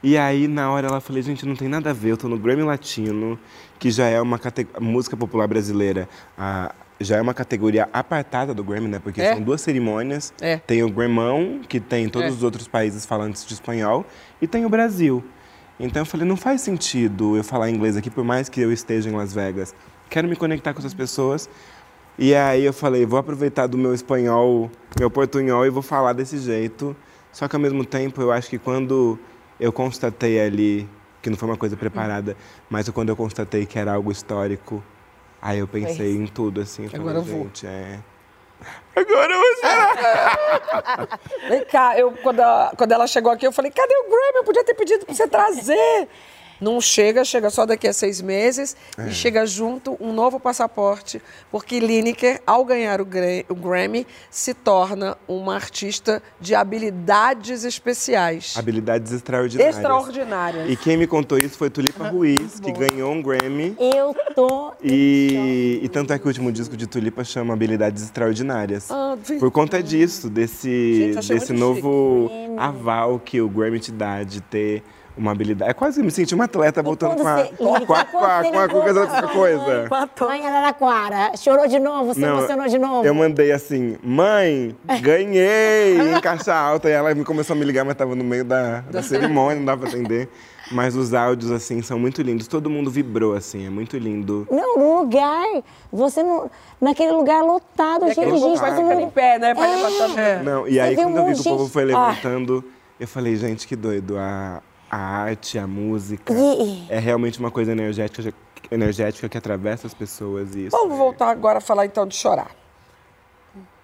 E aí, na hora, ela falei, gente, não tem nada a ver, eu tô no Grammy Latino, que já é uma música popular brasileira, a- já é uma categoria apartada do Grammy, né? Porque É. são duas cerimônias. É. Tem o Gramão, que tem todos É. os outros países falantes de espanhol, e tem o Brasil. Então eu falei, não faz sentido eu falar inglês aqui, por mais que eu esteja em Las Vegas. Quero me conectar com essas pessoas. E aí eu falei, vou aproveitar do meu espanhol, meu portunhol e vou falar desse jeito. Só que ao mesmo tempo eu acho que quando eu constatei ali, que não foi uma coisa preparada, mas quando eu constatei que era algo histórico, aí eu pensei em tudo assim. eu falei, Agora eu vou. gente, é. Agora eu vou chorar. Vem cá, eu, quando, ela, quando ela chegou aqui, eu falei, cadê o Grammy? Eu podia ter pedido pra você trazer. Não chega, chega só daqui a seis meses É. e chega junto um novo passaporte, porque Lineker, ao ganhar o, Gra- o Grammy, se torna uma artista de habilidades especiais. Habilidades extraordinárias. Extraordinárias. E quem me contou isso foi Tulipa Ruiz, que ganhou um Grammy. Eu tô. E, e tanto é que o último disco de Tulipa chama Habilidades Extraordinárias. Ah, Por conta disso, desse, Gente, desse novo aval que o Grammy te dá de ter uma habilidade. É quase que me senti uma atleta voltando com a, você- com a, com a, com a, com a, com a coisa. Mãe Araraquara, chorou de novo, você Não, emocionou de novo. Eu mandei assim, mãe, ganhei em caixa alta. E ela me começou a me ligar, mas tava no meio da, da cerimônia, não dava pra atender. Mas os áudios, assim, são muito lindos. Todo mundo vibrou, assim, é muito lindo. Não, no lugar, você não, naquele lugar lotado, cheio de gente. todo mundo- em pé, né? É. Não, e aí quando eu vi que o povo foi Ah. levantando, eu falei, gente, que doido. A, a arte, a música E- é realmente uma coisa energética, energética que atravessa as pessoas. E isso Vamos voltar agora a falar então de chorar.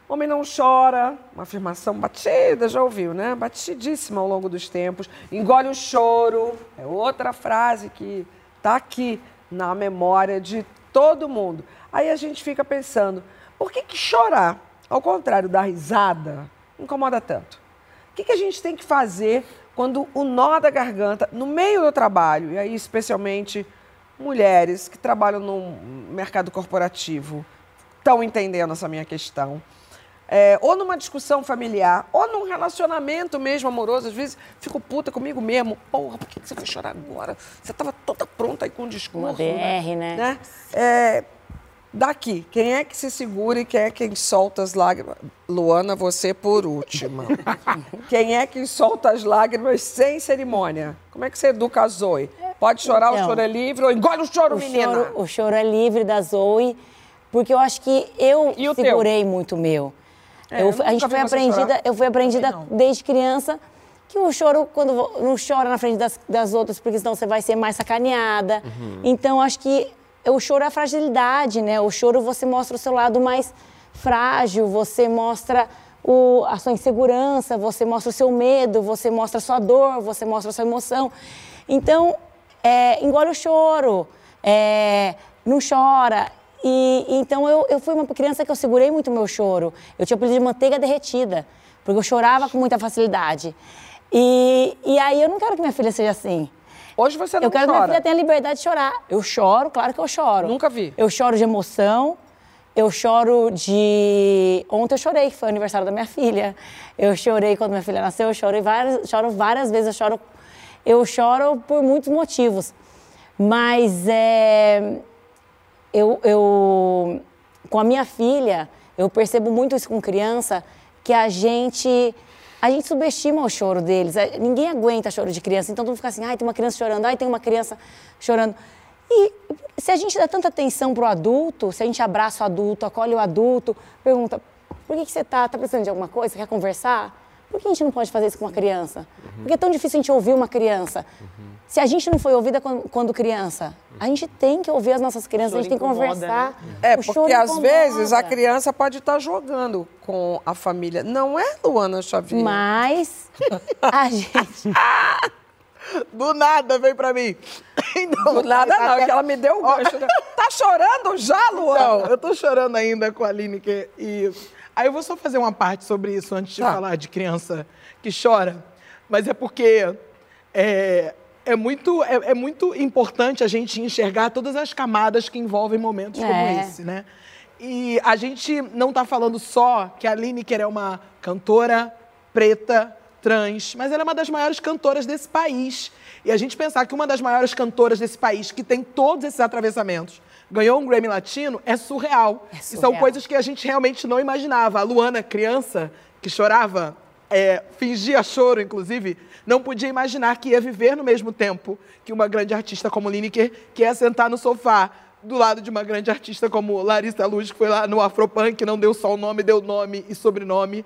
Homem não chora, uma afirmação batida, já ouviu, né? Batidíssima ao longo dos tempos. Engole o choro, é outra frase que está aqui na memória de todo mundo. Aí a gente fica pensando, por que, que chorar, ao contrário da risada, incomoda tanto? O que, que a gente tem que fazer quando o nó da garganta, no meio do trabalho, e aí especialmente mulheres que trabalham no mercado corporativo, estão entendendo essa minha questão? É, ou numa discussão familiar, ou num relacionamento mesmo amoroso. Às vezes fico puta comigo mesmo. Porra, por que você foi chorar agora? Você estava toda pronta aí com o discurso. Uma DR, né? É, Daqui, quem é que se segura e quem é quem solta as lágrimas? Luana, você por última. quem é que solta as lágrimas sem cerimônia? Como é que você educa a Zoe? Pode chorar, o Então, choro é livre ou engole o choro, o menina? Choro, o choro é livre da Zoe, porque eu acho que eu o teu? segurei muito o meu. É, Eu- eu a gente foi aprendida, chorar. eu fui aprendida desde criança que o choro, quando não chora na frente das, das outras, porque senão você vai ser mais sacaneada. Então, acho que o choro é a fragilidade, né? O choro você mostra o seu lado mais frágil, você mostra o- a sua insegurança, você mostra o seu medo, você mostra a sua dor, você mostra a sua emoção. Então, é, engole o choro, é, não chora. E, então, eu, eu fui uma criança que eu segurei muito o meu choro. Eu tinha apelido de manteiga derretida, porque eu chorava com muita facilidade. E, e aí, eu não quero que minha filha seja assim. Hoje você não Eu quero que minha chora. filha tenha liberdade de chorar. Eu choro, claro que eu choro. Nunca vi. Eu choro de emoção, eu choro de. Ontem eu chorei, que foi o aniversário da minha filha. Eu chorei quando minha filha nasceu, eu chorei várias, choro várias vezes, eu choro. Eu choro por muitos motivos. Mas é, eu, eu, com a minha filha, eu percebo muito isso com criança, que a gente, a gente subestima o choro deles. É, Ninguém aguenta choro de criança. Então, todo mundo fica assim, ai, tem uma criança chorando, ai, tem uma criança chorando. E se a gente dá tanta atenção pro adulto, se a gente abraça o adulto, acolhe o adulto, pergunta, por que, que você tá, tá precisando de alguma coisa, quer conversar? Por que a gente não pode fazer isso com uma criança? Por que é tão difícil a gente ouvir uma criança? Se a gente não foi ouvida quando criança, a gente tem que ouvir as nossas crianças, a gente tem que conversar. É, O porque às incomoda. vezes a criança pode estar jogando com a família. Não é, Luana Xavier? Mas a gente. Do nada veio pra mim. Então, Do nada não, até- que ela me deu o gancho. né? Tá chorando já, Luana? Não, eu tô chorando ainda com a Lineker. E aí eu vou só fazer uma parte sobre isso antes de Tá. falar de criança que chora. Mas é porque é, é, muito, é, é muito importante a gente enxergar todas as camadas que envolvem momentos como É. esse, né? E a gente não tá falando só que a Lineker é uma cantora preta, trans, mas ela é uma das maiores cantoras desse país. E a gente pensar que uma das maiores cantoras desse país, que tem todos esses atravessamentos, ganhou um Grammy Latino, é surreal. E são surreal. coisas que a gente realmente não imaginava. A Luana, criança, que chorava, é, fingia choro, inclusive, não podia imaginar que ia viver no mesmo tempo que uma grande artista como Lineker, que ia sentar no sofá do lado de uma grande artista como Larissa Luz, que foi lá no Afropunk, não deu só o nome, deu nome e sobrenome.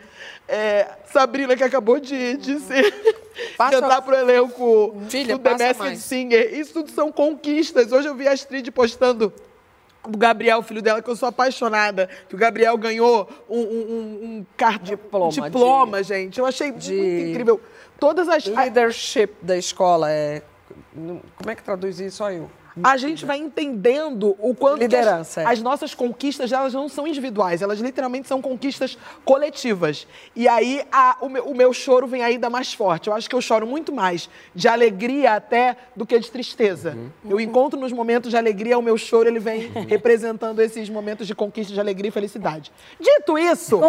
É, Sabrina, que acabou de, de ser Passa- cantar pro elenco Filha, do The Masked. Singer. Isso tudo são conquistas. Hoje eu vi a Astrid postando do Gabriel, filho dela, que eu sou apaixonada, que o Gabriel ganhou um, um, um, um Diploma diploma gente. Eu achei muito incrível. Todas as... Leadership da escola é... Como é que traduz isso? Só eu. A gente vai entendendo o quanto que Liderança, é. as, as nossas conquistas elas não são individuais, elas literalmente são conquistas coletivas. E aí a- o, meu, o meu choro vem ainda mais forte. Eu acho que eu choro muito mais de alegria até do que de tristeza. Eu encontro nos momentos de alegria, o meu choro ele vem representando esses momentos de conquista, de alegria e felicidade. Dito isso,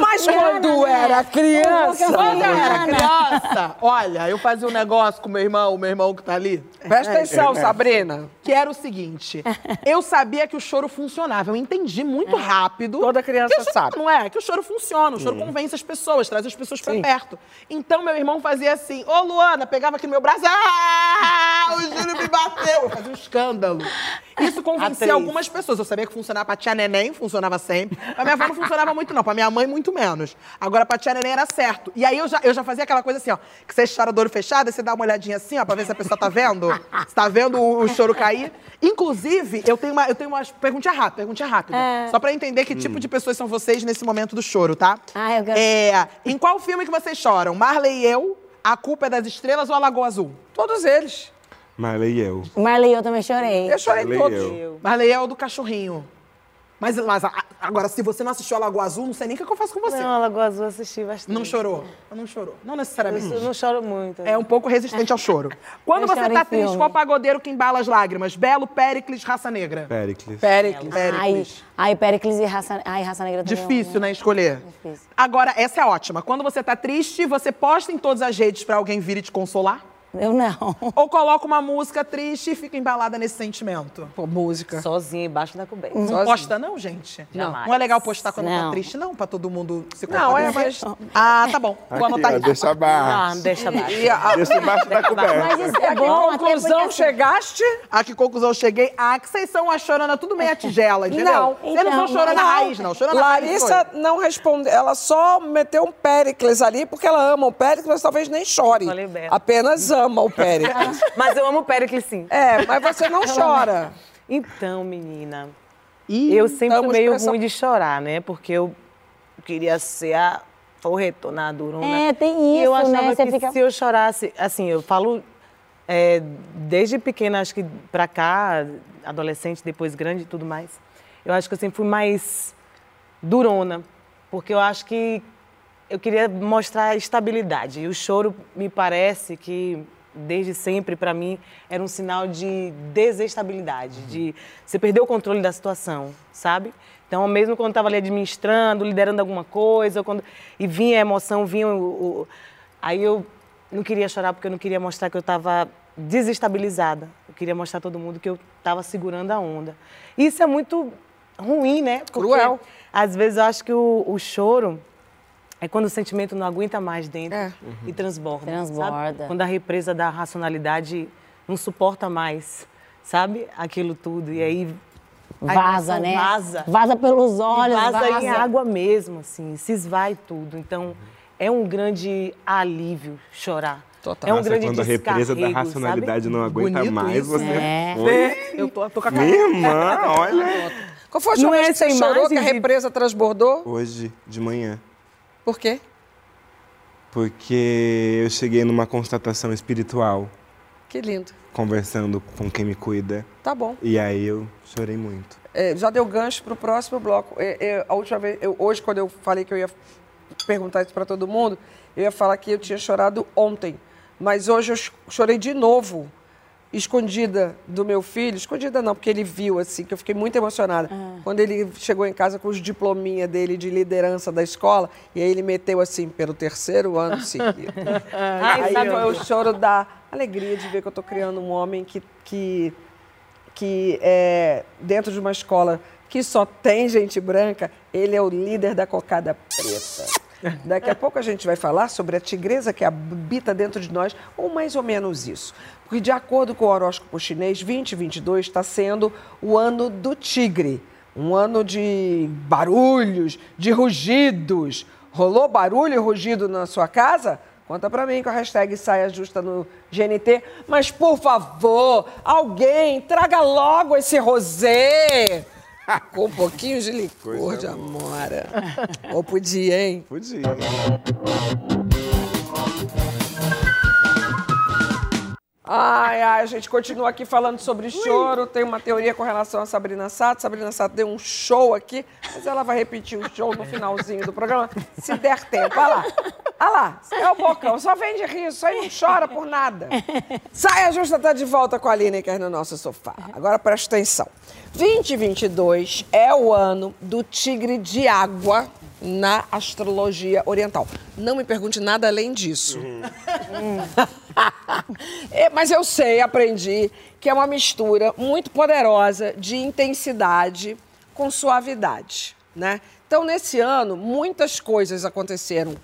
Mas quando né? era Como criança... quando eu era criança, olha, eu fazia um negócio com meu irmão, o meu irmão que tá ali. Presta atenção, Sabrina. Que era o seguinte: eu sabia que o choro funcionava. Eu entendi muito rápido. Toda criança choro- sabe. Não é? Que o choro funciona, o choro convence as pessoas, traz as pessoas pra Sim. perto. Então meu irmão fazia assim: Ô Luana, pegava aqui no meu braço, ah, o Júlio me bateu. Eu fazia um escândalo. Isso convencia Atriz. algumas pessoas. Eu sabia que funcionava pra tia neném, funcionava sempre. Pra minha avó não funcionava muito, não. Pra minha mãe, muito menos. Agora, pra tia neném era certo. E aí eu já, eu já fazia aquela coisa assim, ó. Que você chora do olho fechado, você dá uma olhadinha assim, ó, pra ver se a pessoa tá vendo. Se tá vendo o, o choro cair. Inclusive, eu tenho uma, eu tenho umas perguntinha rápida, perguntinha rápida. É. Só pra entender que tipo de pessoas são vocês nesse momento do choro, tá? Ah, eu quero- É, em qual filme que vocês choram? Marley e eu, A Culpa é das Estrelas ou A Lagoa Azul? Todos eles. Marley e eu. Marley, eu também chorei. Eu chorei Marley e todos. eu. Marley é o do cachorrinho. Mas, mas a- agora, se você não assistiu a Lagoa Azul, não sei nem o que, que eu faço com você. Não, a Lagoa Azul eu assisti bastante. Não chorou? Não chorou. Não Eu necessariamente. não choro muito. É um pouco resistente ao choro. Quando Eu você tá triste, filme. qual pagodeiro que embala as lágrimas? Belo, Péricles, Raça Negra. Péricles. Péricles. Ai, ai, Péricles e Raça, ai, Raça Negra também. Difícil, né, escolher. Difícil. Agora, essa é ótima. Quando você tá triste, você posta em todas as redes pra alguém vir e te consolar? Eu não. Ou coloca uma música triste e fica embalada nesse sentimento? Pô, música. Sozinha, embaixo da coberta. Não Sozinho. posta não, gente? Jamais. Não é legal postar quando tá Não. triste, não? Pra todo mundo se Não, é, mas... Ah, tá bom. Vou Aqui, anotar ó, aqui. deixa abaixo. Não, deixa abaixo. E a, Deixa embaixo da coberta. Mas isso é a que bom, conclusão assim, chegaste? A que conclusão eu cheguei? Ah, que vocês são a chorona tudo meia tigela, entendeu? Não. Vocês não Então, são chorona Não. raiz, não. Chorona raiz Larissa não respondeu, ela só meteu um Péricles ali, porque ela ama o Péricles, mas talvez nem chore. Falei bem. Apenas ama o Péricles. Mas eu amo o Péricles, sim. é, mas você não chora. Então, menina, Ih, eu sempre fui meio ruim de chorar, né? Porque eu queria ser a forretona, a durona. É, tem E eu isso, né? achava Você que fica- se eu chorasse, assim, eu falo é, desde pequena, acho que pra cá, adolescente, depois grande e tudo mais, eu acho que eu sempre fui mais durona, porque eu acho que eu queria mostrar estabilidade. E o choro me parece que desde sempre para mim era um sinal de desestabilidade, de você perder o controle da situação, sabe? Então, mesmo quando estava ali administrando, liderando alguma coisa, quando e vinha a emoção, vinha o, o- aí eu não queria chorar porque eu não queria mostrar que eu estava desestabilizada. Eu queria mostrar a todo mundo que eu estava segurando a onda. Isso é muito ruim, né? Porque, Cruel. Às vezes eu acho que o, o choro é quando o sentimento não aguenta mais dentro É. e transborda. Transborda. Sabe? Quando a represa da racionalidade não suporta mais, sabe? Aquilo tudo. E aí. Vaza, né? Vaza. Vaza pelos olhos, E vaza, vaza. em água mesmo, assim, se esvai tudo. Então, é um grande alívio chorar. Total. É um Nossa, grande quando a represa da racionalidade sabe? não aguenta Bonito mais, isso, você. né? Oi? Eu tô, tô com a Minha irmã, olha. Qual foi a última Não é vez que você chorou que a represa transbordou? Hoje, de manhã. Por quê? Porque eu cheguei numa constatação espiritual, Que lindo. conversando com quem me cuida. Tá bom. E aí eu chorei muito. É, já deu gancho pro próximo bloco. É, é, a última vez, eu- hoje, quando eu falei que eu ia perguntar isso para todo mundo, eu ia falar que eu tinha chorado ontem. Mas hoje eu ch- chorei de novo, escondida do meu filho. Escondida não, porque ele viu, assim, que eu fiquei muito emocionada. Quando ele chegou em casa com os diplominha dele de liderança da escola, e aí ele meteu assim, pelo terceiro ano seguido. aí sabe, foi o choro da alegria de ver que eu estou criando um homem que, que que é, dentro de uma escola que só tem gente branca, ele é o líder da cocada preta. Daqui a pouco a gente vai falar sobre a tigresa que habita dentro de nós, ou mais ou menos isso. Porque, de acordo com o horóscopo chinês, 2022 está sendo o ano do tigre. Um ano de barulhos, de rugidos. Rolou barulho e rugido na sua casa? Conta pra mim com a hashtag saia justa no GNT. Mas, por favor, alguém traga logo esse rosé com um pouquinho de licor Coisa de boa. amora. Ou podia, hein? Podia. Ai, ai, a gente continua aqui falando sobre choro. Tem uma teoria com relação a Sabrina Sato. Sabrina Sato deu um show aqui, mas ela vai repetir o show no finalzinho do programa, se der tempo. Olha lá. Olha lá, é o bocão, só vem de rir, só não chora por nada. Saia Justa tá de volta com a Lineker no nosso sofá. Agora presta atenção. 2022 é o ano do tigre de água na astrologia oriental. Não me pergunte nada além disso. É, mas eu sei, aprendi, que é uma mistura muito poderosa de intensidade com suavidade, né? Então, nesse ano, muitas coisas aconteceram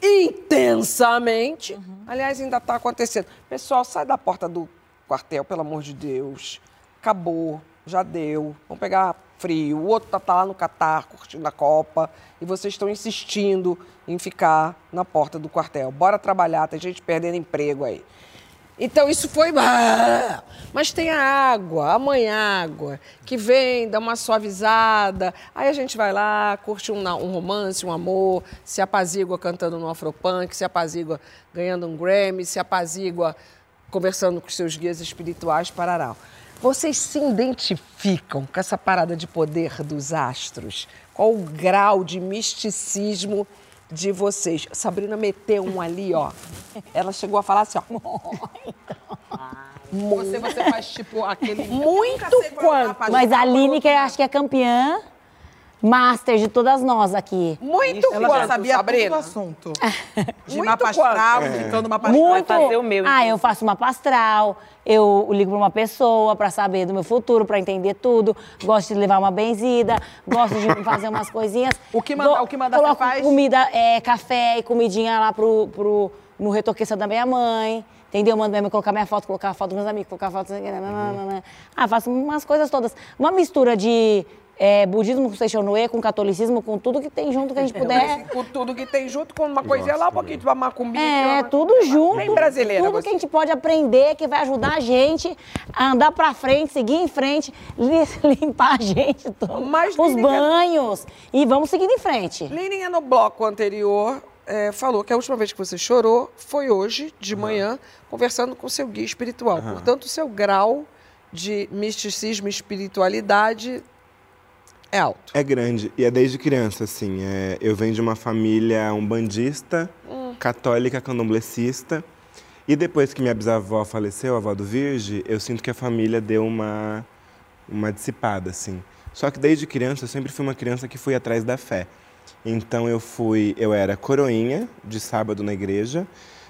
intensamente. Aliás, ainda está acontecendo. Pessoal, sai da porta do quartel, pelo amor de Deus. Acabou, já deu. Vamos pegar frio. O outro tá, tá lá no Catar, curtindo a Copa. E vocês estão insistindo em ficar na porta do quartel. Bora trabalhar, tem gente perdendo emprego aí. Então isso foi. Mas tem a água, a mãe água, que vem, dá uma suavizada. Aí a gente vai lá, curte um, um romance, um amor, se apazigua cantando no Afropunk, se apazigua ganhando um Grammy, se apazigua conversando com seus guias espirituais, parará. Vocês se identificam com essa parada de poder dos astros? Qual o grau de misticismo de vocês? Sabrina meteu um ali, ó. Ela chegou a falar assim, ó. Você, você faz tipo aquele. Muito quanto. página. Mas a Lineker acho que é campeã master de todas nós aqui. Muito Ela já sabia tudo do assunto. De mapa astral, indicando mapa astral. Muito. ah, eu faço mapa astral, eu ligo pra uma pessoa pra saber do meu futuro, pra entender tudo. Gosto de levar uma benzida, gosto de fazer umas coisinhas. O que manda- o que manda coloco você faz? comida, é, café e comidinha lá pro, pro, no retoqueça da minha mãe. Entendeu? Mando minha mãe colocar minha foto, colocar a foto dos meus amigos, colocar a foto... nananana. Ah, faço umas coisas todas. Uma mistura de é, budismo com Seixonoe, com catolicismo, com tudo que tem junto que a gente puder. Com tudo que tem junto, com uma coisinha lá, um pouquinho de macumbinha. É, uma- tudo junto. Bem brasileira Tudo você. que a gente pode aprender, que vai ajudar a gente a andar pra frente, seguir em frente, li- limpar a gente, todo, os banhos. E vamos seguindo em frente. Lininha no bloco anterior é, falou que a última vez que você chorou foi hoje, de manhã, conversando com seu guia espiritual. Aham. Portanto, o seu grau de misticismo e espiritualidade é alto. É grande. E é desde criança, assim. É, eu venho de uma família umbandista, Hum. católica, candomblessista. E depois que minha bisavó faleceu, a avó do Virgem, eu sinto que a família deu uma, uma dissipada, assim. Só que desde criança, eu sempre fui uma criança que fui atrás da fé. Então eu fui, eu era coroinha de sábado na igreja,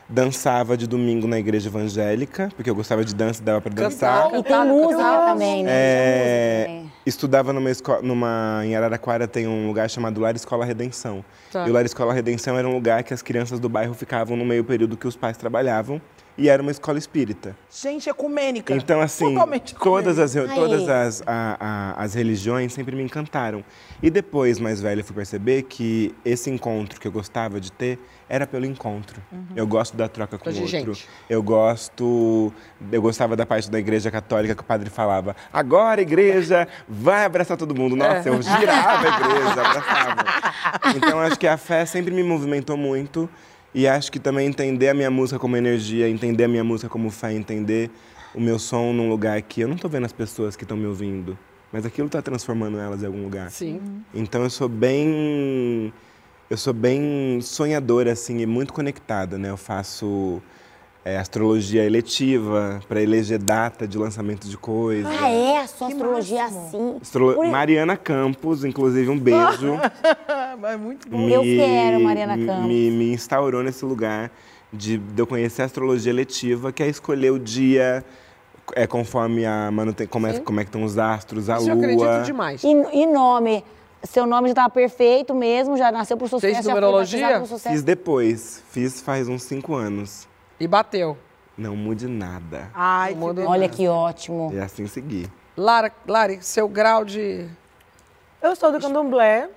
dançava de domingo na igreja evangélica, porque eu gostava de dança e dava para dançar. E tem música também, né? É, estudava numa escola, numa, em Araraquara tem um lugar chamado Lar Escola Redenção. Tá. E o Lar Escola Redenção era um lugar que as crianças do bairro ficavam no meio período que os pais trabalhavam. E era uma escola espírita. Gente, ecumênica. Então, assim, Totalmente todas, as, todas as, a- a- as religiões sempre me encantaram. E depois, mais velho, eu fui perceber que esse encontro que eu gostava de ter era pelo encontro. Uhum. Eu gosto da troca com o De outro. gente. Eu gosto. Eu gostava da parte da igreja católica que o padre falava: agora, igreja, vai abraçar todo mundo. Nossa, É. eu girava a igreja, abraçava. Então, acho que a fé sempre me movimentou muito. E acho que também entender a minha música como energia, entender a minha música como fé, entender o meu som num lugar que eu não tô vendo as pessoas que estão me ouvindo, mas aquilo tá transformando elas em algum lugar. Sim. Então eu sou bem eu sou bem sonhadora assim e muito conectada, né? Eu faço é, astrologia eletiva para eleger data de lançamento de coisa. Ah, é? A sua astrologia é assim. Astrolo- Por- Mariana Campos, inclusive um beijo. Mas muito bom. me- Eu quero, Mariana me- Campos. Me, me instaurou nesse lugar de, de eu conhecer a astrologia eletiva, que é escolher o dia é, conforme a manuten como, é, como é que estão os astros, a Isso eu lua. acredito demais. E, e nome? Seu nome já estava perfeito mesmo, já nasceu por sucesso. Fez já foi numerologia? sucesso. Fiz depois, fiz faz uns cinco anos. E bateu. Não mude nada. Ai, que Olha que ótimo. E assim segui. Lara, Lari, seu grau de. Eu sou do candomblé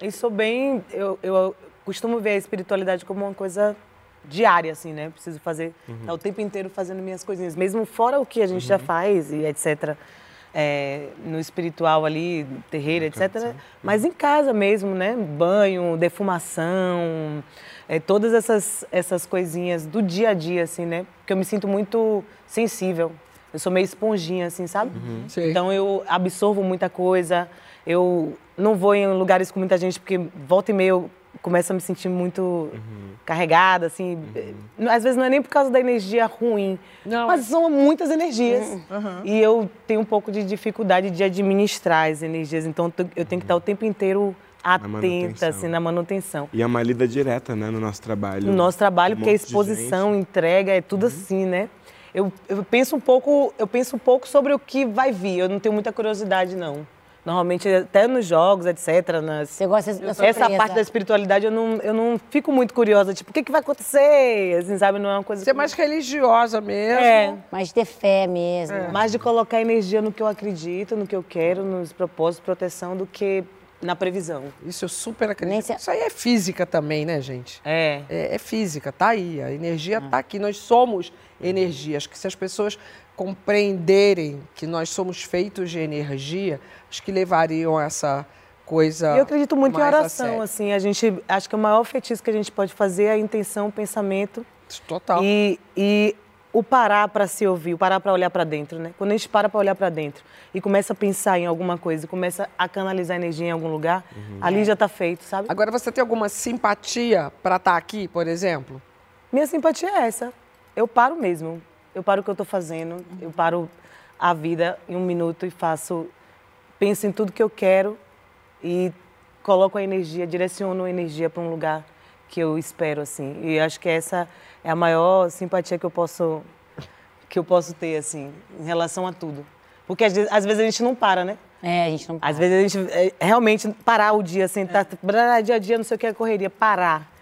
e sou bem. Eu, eu costumo ver a espiritualidade como uma coisa diária, assim, né? Preciso fazer. Uhum. Tá o tempo inteiro fazendo minhas coisinhas, mesmo fora o que a gente já faz e etc. é, no espiritual ali, terreiro, etc. Mas em casa mesmo, né? Banho, defumação, é, todas essas, essas coisinhas do dia a dia, assim, né? Porque eu me sinto muito sensível. Eu sou meio esponjinha, assim, sabe? Sei. Então eu absorvo muita coisa. Eu não vou em lugares com muita gente, porque volta e meia eu começo a me sentir muito carregada, assim. Às vezes não é nem por causa da energia ruim, mas são muitas energias. E eu tenho um pouco de dificuldade de administrar as energias. Então eu tenho que estar o tempo inteiro atenta, manutenção. assim, na manutenção. E é uma lida direta, né, no nosso trabalho. No nosso trabalho, Um porque a exposição, entrega, é tudo assim, né? Eu, eu penso um pouco, eu penso um pouco sobre o que vai vir. Eu não tenho muita curiosidade, não. Normalmente, até nos jogos, etc. Nas... Você gosta da Essa surpresa. parte da espiritualidade eu não, eu não fico muito curiosa. Tipo, o que, que vai acontecer? Assim, sabe? Não é uma coisa. Você é mais religiosa mesmo. É. Mais ter fé mesmo. Mais de colocar energia no que eu acredito, no que eu quero, nos propósitos de proteção, do que na previsão. Isso eu super acredito. Isso aí é física também, né, gente? É. É, é física, tá aí. A energia tá aqui. Nós somos energia. Acho que se as pessoas compreenderem que nós somos feitos de energia, acho que levariam essa coisa. Eu acredito muito em a oração, sério. assim. A gente, acho que o maior feitiço que a gente pode fazer é a intenção, o pensamento. Total. E, e o parar para se ouvir, o parar para olhar para dentro, né? Quando a gente para para olhar para dentro e começa a pensar em alguma coisa, começa a canalizar energia em algum lugar, ali já tá feito, sabe? Agora, você tem alguma simpatia para estar aqui, por exemplo? Minha simpatia é essa. Eu paro mesmo. Eu paro o que eu estou fazendo, eu paro a vida em um minuto e faço, penso em tudo que eu quero e coloco a energia, direciono a energia para um lugar que eu espero, assim. E acho que essa é a maior simpatia que eu posso, que eu posso ter, assim, em relação a tudo. Porque às vezes, às vezes a gente não para, né? É, a gente não para. Às vezes a gente é, realmente parar o dia, sentar, é. dia a dia, não sei o que é correria, parar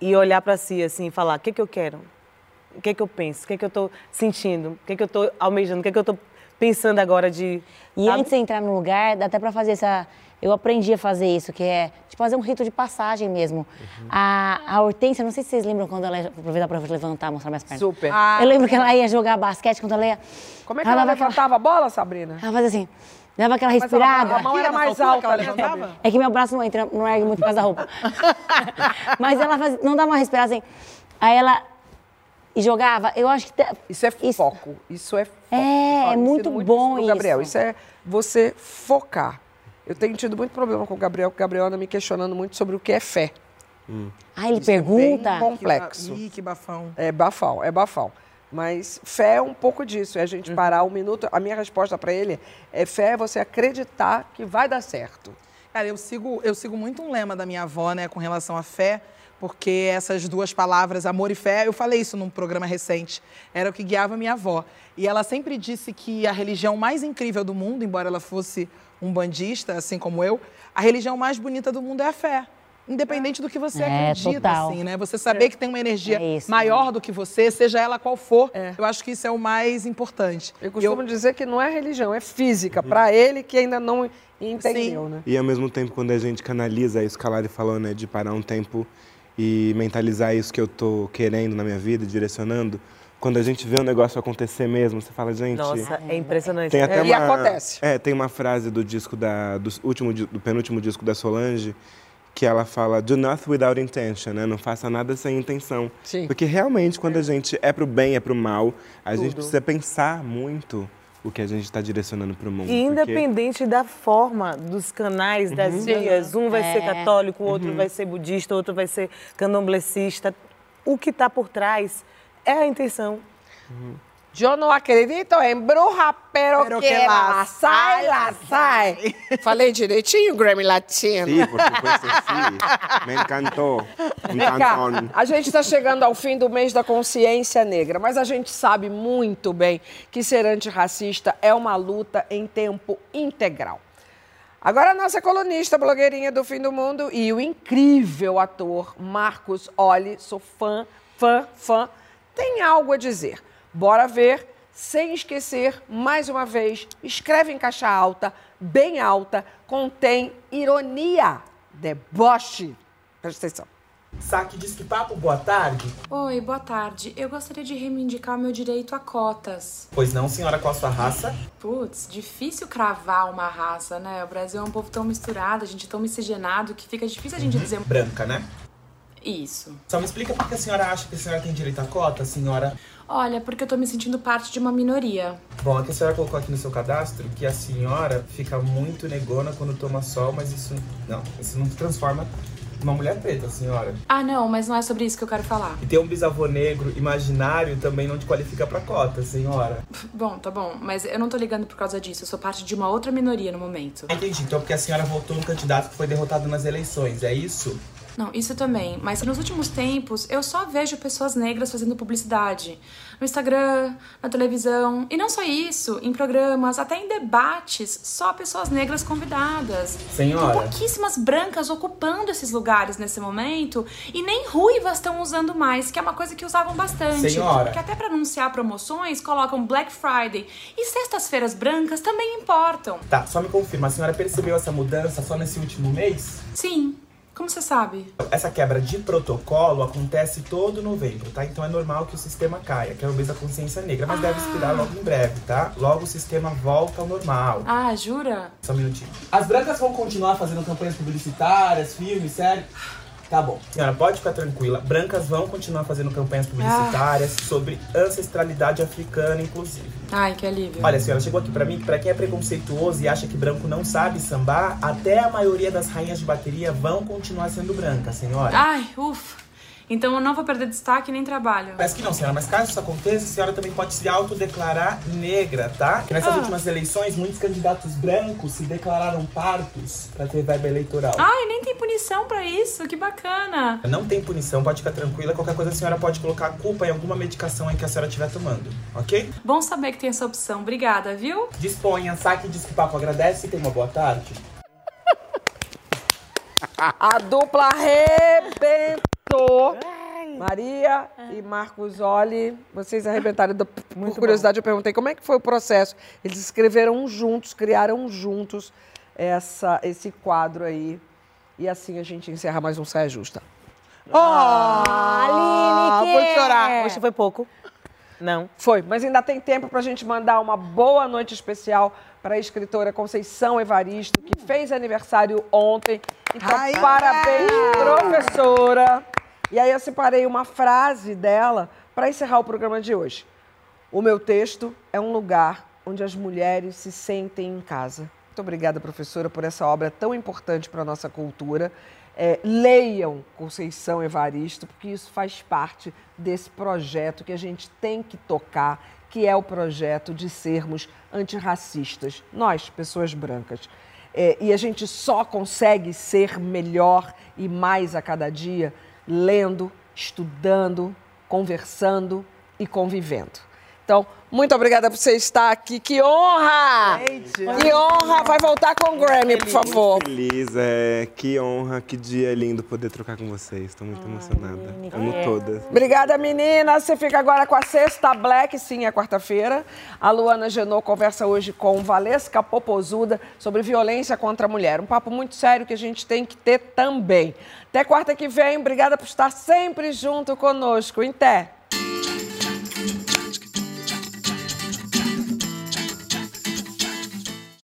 e olhar para si assim, falar, o que que eu quero? O que que eu penso? O que que eu estou sentindo? O que que eu estou almejando? O que que eu estou pensando agora de E sabe? antes de entrar no lugar, dá até para fazer essa eu aprendi a fazer isso, que é tipo, fazer um rito de passagem mesmo. Uhum. A, a Hortência, não sei se vocês lembram quando ela ia aproveitar para levantar, mostrar minhas pernas. Super. Ah, eu lembro que ela ia jogar basquete quando ela ia. Como é que ela, ela levantava aquela... a bola, Sabrina? Ela fazia assim. Dava aquela respirada. a, a mão era mais alta, ela levantava? É que meu braço não entra, não ergue muito por causa da roupa. Mas ela fazia, não dava uma respirada assim. Aí ela e jogava. Eu acho que. Isso é foco. Isso é foco. É, é muito, muito bom isso. Gabriel, isso é você focar. Eu tenho tido muito problema com o Gabriel, porque o Gabriel anda me questionando muito sobre o que é fé. Hum. Ah, ele Isso pergunta? É bem complexo. Que, ba... Ih, que bafão. É bafão, é bafão. Mas fé é um pouco disso, é a gente uhum. parar um minuto. A minha resposta para ele é fé é você acreditar que vai dar certo. Cara, eu sigo, eu sigo muito um lema da minha avó, né, com relação à fé, porque essas duas palavras, amor e fé, eu falei isso num programa recente, era o que guiava minha avó. E ela sempre disse que a religião mais incrível do mundo, embora ela fosse um bandista, assim como eu, a religião mais bonita do mundo é a fé. Independente do que você é, acredita, total. assim, né? Você saber é. que tem uma energia é isso, maior né? do que você, seja ela qual for, é. eu acho que isso é o mais importante. Eu costumo eu... dizer que não é religião, é física, uhum. para ele que ainda não entendeu, Sim. né? E ao mesmo tempo, quando a gente canaliza isso que a Lari falou, né? De parar um tempo e mentalizar isso que eu tô querendo na minha vida, direcionando, quando a gente vê o negócio acontecer mesmo, você fala, gente. Nossa, é impressionante. Tem até é, uma, e acontece. É, tem uma frase do disco da, do último, do penúltimo disco da Solange que ela fala do not without intention, né? Não faça nada sem intenção. Sim. Porque realmente quando a gente é pro bem, é pro mal, a Tudo. gente precisa pensar muito o que a gente está direcionando para o mundo. E independente porque... da forma dos canais, das uhum. vias, um vai é. ser católico, o outro uhum. vai ser budista, o outro vai ser candomblessista, o que está por trás é a intenção. Uhum. Eu não acredito em bruxa, pero, pero que, que la sai, la sai. Falei direitinho, Grammy Latino? Sim, por supuesto, sim. Me encantou. Encantou. A gente está chegando ao fim do mês da consciência negra, mas a gente sabe muito bem que ser antirracista é uma luta em tempo integral. Agora a nossa colunista, blogueirinha do fim do mundo e o incrível ator Marcos Olli, sou fã, fã, fã, tem algo a dizer. Bora ver, sem esquecer, mais uma vez, escreve em caixa alta, bem alta, contém ironia, deboche. Presta atenção. Saque diz que papo, boa tarde. Oi, boa tarde. Eu gostaria de reivindicar o meu direito a cotas. Pois não, senhora, qual a sua raça? Putz, difícil cravar uma raça, né? O Brasil é um povo tão misturado, a gente é tão miscigenado que fica difícil a gente uhum. dizer. Branca, né? Isso. Só me explica por que a senhora acha que a senhora tem direito a cota, senhora? Olha, porque eu tô me sentindo parte de uma minoria. Bom, que a senhora colocou aqui no seu cadastro que a senhora fica muito negona quando toma sol, mas isso não, isso não transforma uma mulher preta, senhora. Ah, não, mas não é sobre isso que eu quero falar. E ter um bisavô negro imaginário também não te qualifica pra cota, senhora. Bom, tá bom, mas eu não tô ligando por causa disso. Eu sou parte de uma outra minoria no momento. Entendi, então porque a senhora votou no candidato que foi derrotado nas eleições, é isso? Não, isso também. Mas nos últimos tempos eu só vejo pessoas negras fazendo publicidade. No Instagram, na televisão. E não só isso, em programas, até em debates, só pessoas negras convidadas. Senhora. Tem pouquíssimas brancas ocupando esses lugares nesse momento. E nem ruivas estão usando mais, que é uma coisa que usavam bastante. Senhora. Que até para anunciar promoções colocam Black Friday. E sextas-feiras brancas também importam. Tá, só me confirma, a senhora percebeu essa mudança só nesse último mês? Sim. Como você sabe? Essa quebra de protocolo acontece todo novembro, tá? Então é normal que o sistema caia, que é o mês da consciência negra, mas ah. deve expirar logo em breve, tá? Logo o sistema volta ao normal. Ah, jura? Só um minutinho. As brancas vão continuar fazendo campanhas publicitárias, filmes, séries? Tá bom. Senhora, pode ficar tranquila. Brancas vão continuar fazendo campanhas publicitárias ah. sobre ancestralidade africana, inclusive. Ai, que alívio. Olha, senhora, chegou aqui para mim que pra quem é preconceituoso e acha que branco não sabe sambar, até a maioria das rainhas de bateria vão continuar sendo brancas, senhora. Ai, ufa. Então eu não vou perder destaque nem trabalho. Parece que não, senhora, mas caso isso aconteça, a senhora também pode se autodeclarar negra, tá? Que nessas Ah. últimas eleições, muitos candidatos brancos se declararam pardos pra ter verba eleitoral. Ai, nem tem punição pra isso, que bacana. Não tem punição, pode ficar tranquila. Qualquer coisa a senhora pode colocar a culpa em alguma medicação aí que a senhora estiver tomando, ok? Bom saber que tem essa opção. Obrigada, viu? Disponha, saque, diz que o papo agradece e tenha uma boa tarde. A dupla arrebentou. Maria e Marcos Olli, vocês arrebentaram. Do- Por curiosidade, eu perguntei como é que foi o processo. Eles escreveram juntos, criaram juntos essa, esse quadro aí. E assim a gente encerra mais um Saia Justa. Ah, Aline, vou chorar. Hoje foi pouco. Não. Foi, mas ainda tem tempo para a gente mandar uma boa noite especial para a escritora Conceição Evaristo, que fez aniversário ontem. Então, Ai, parabéns, professora. E aí eu separei uma frase dela para encerrar o programa de hoje. O meu texto é um lugar onde as mulheres se sentem em casa. Muito obrigada, professora, por essa obra tão importante para a nossa cultura. É, leiam Conceição Evaristo, porque isso faz parte desse projeto que a gente tem que tocar, que é o projeto de sermos antirracistas, nós, pessoas brancas. É, e a gente só consegue ser melhor e mais a cada dia lendo, estudando, conversando e convivendo. Então, muito obrigada por você estar aqui. Que honra! Que honra! Vai voltar com o Grammy, por favor. Feliz, é. Que honra, que dia lindo poder trocar com vocês. Estou muito emocionada. Amo todas. Obrigada, menina. Você fica agora com a Sexta Black, sim, é quarta-feira. A Luana Genot conversa hoje com Valesca Popozuda sobre violência contra a mulher. Um papo muito sério que a gente tem que ter também. Até quarta que vem. Obrigada por estar sempre junto conosco. Em té.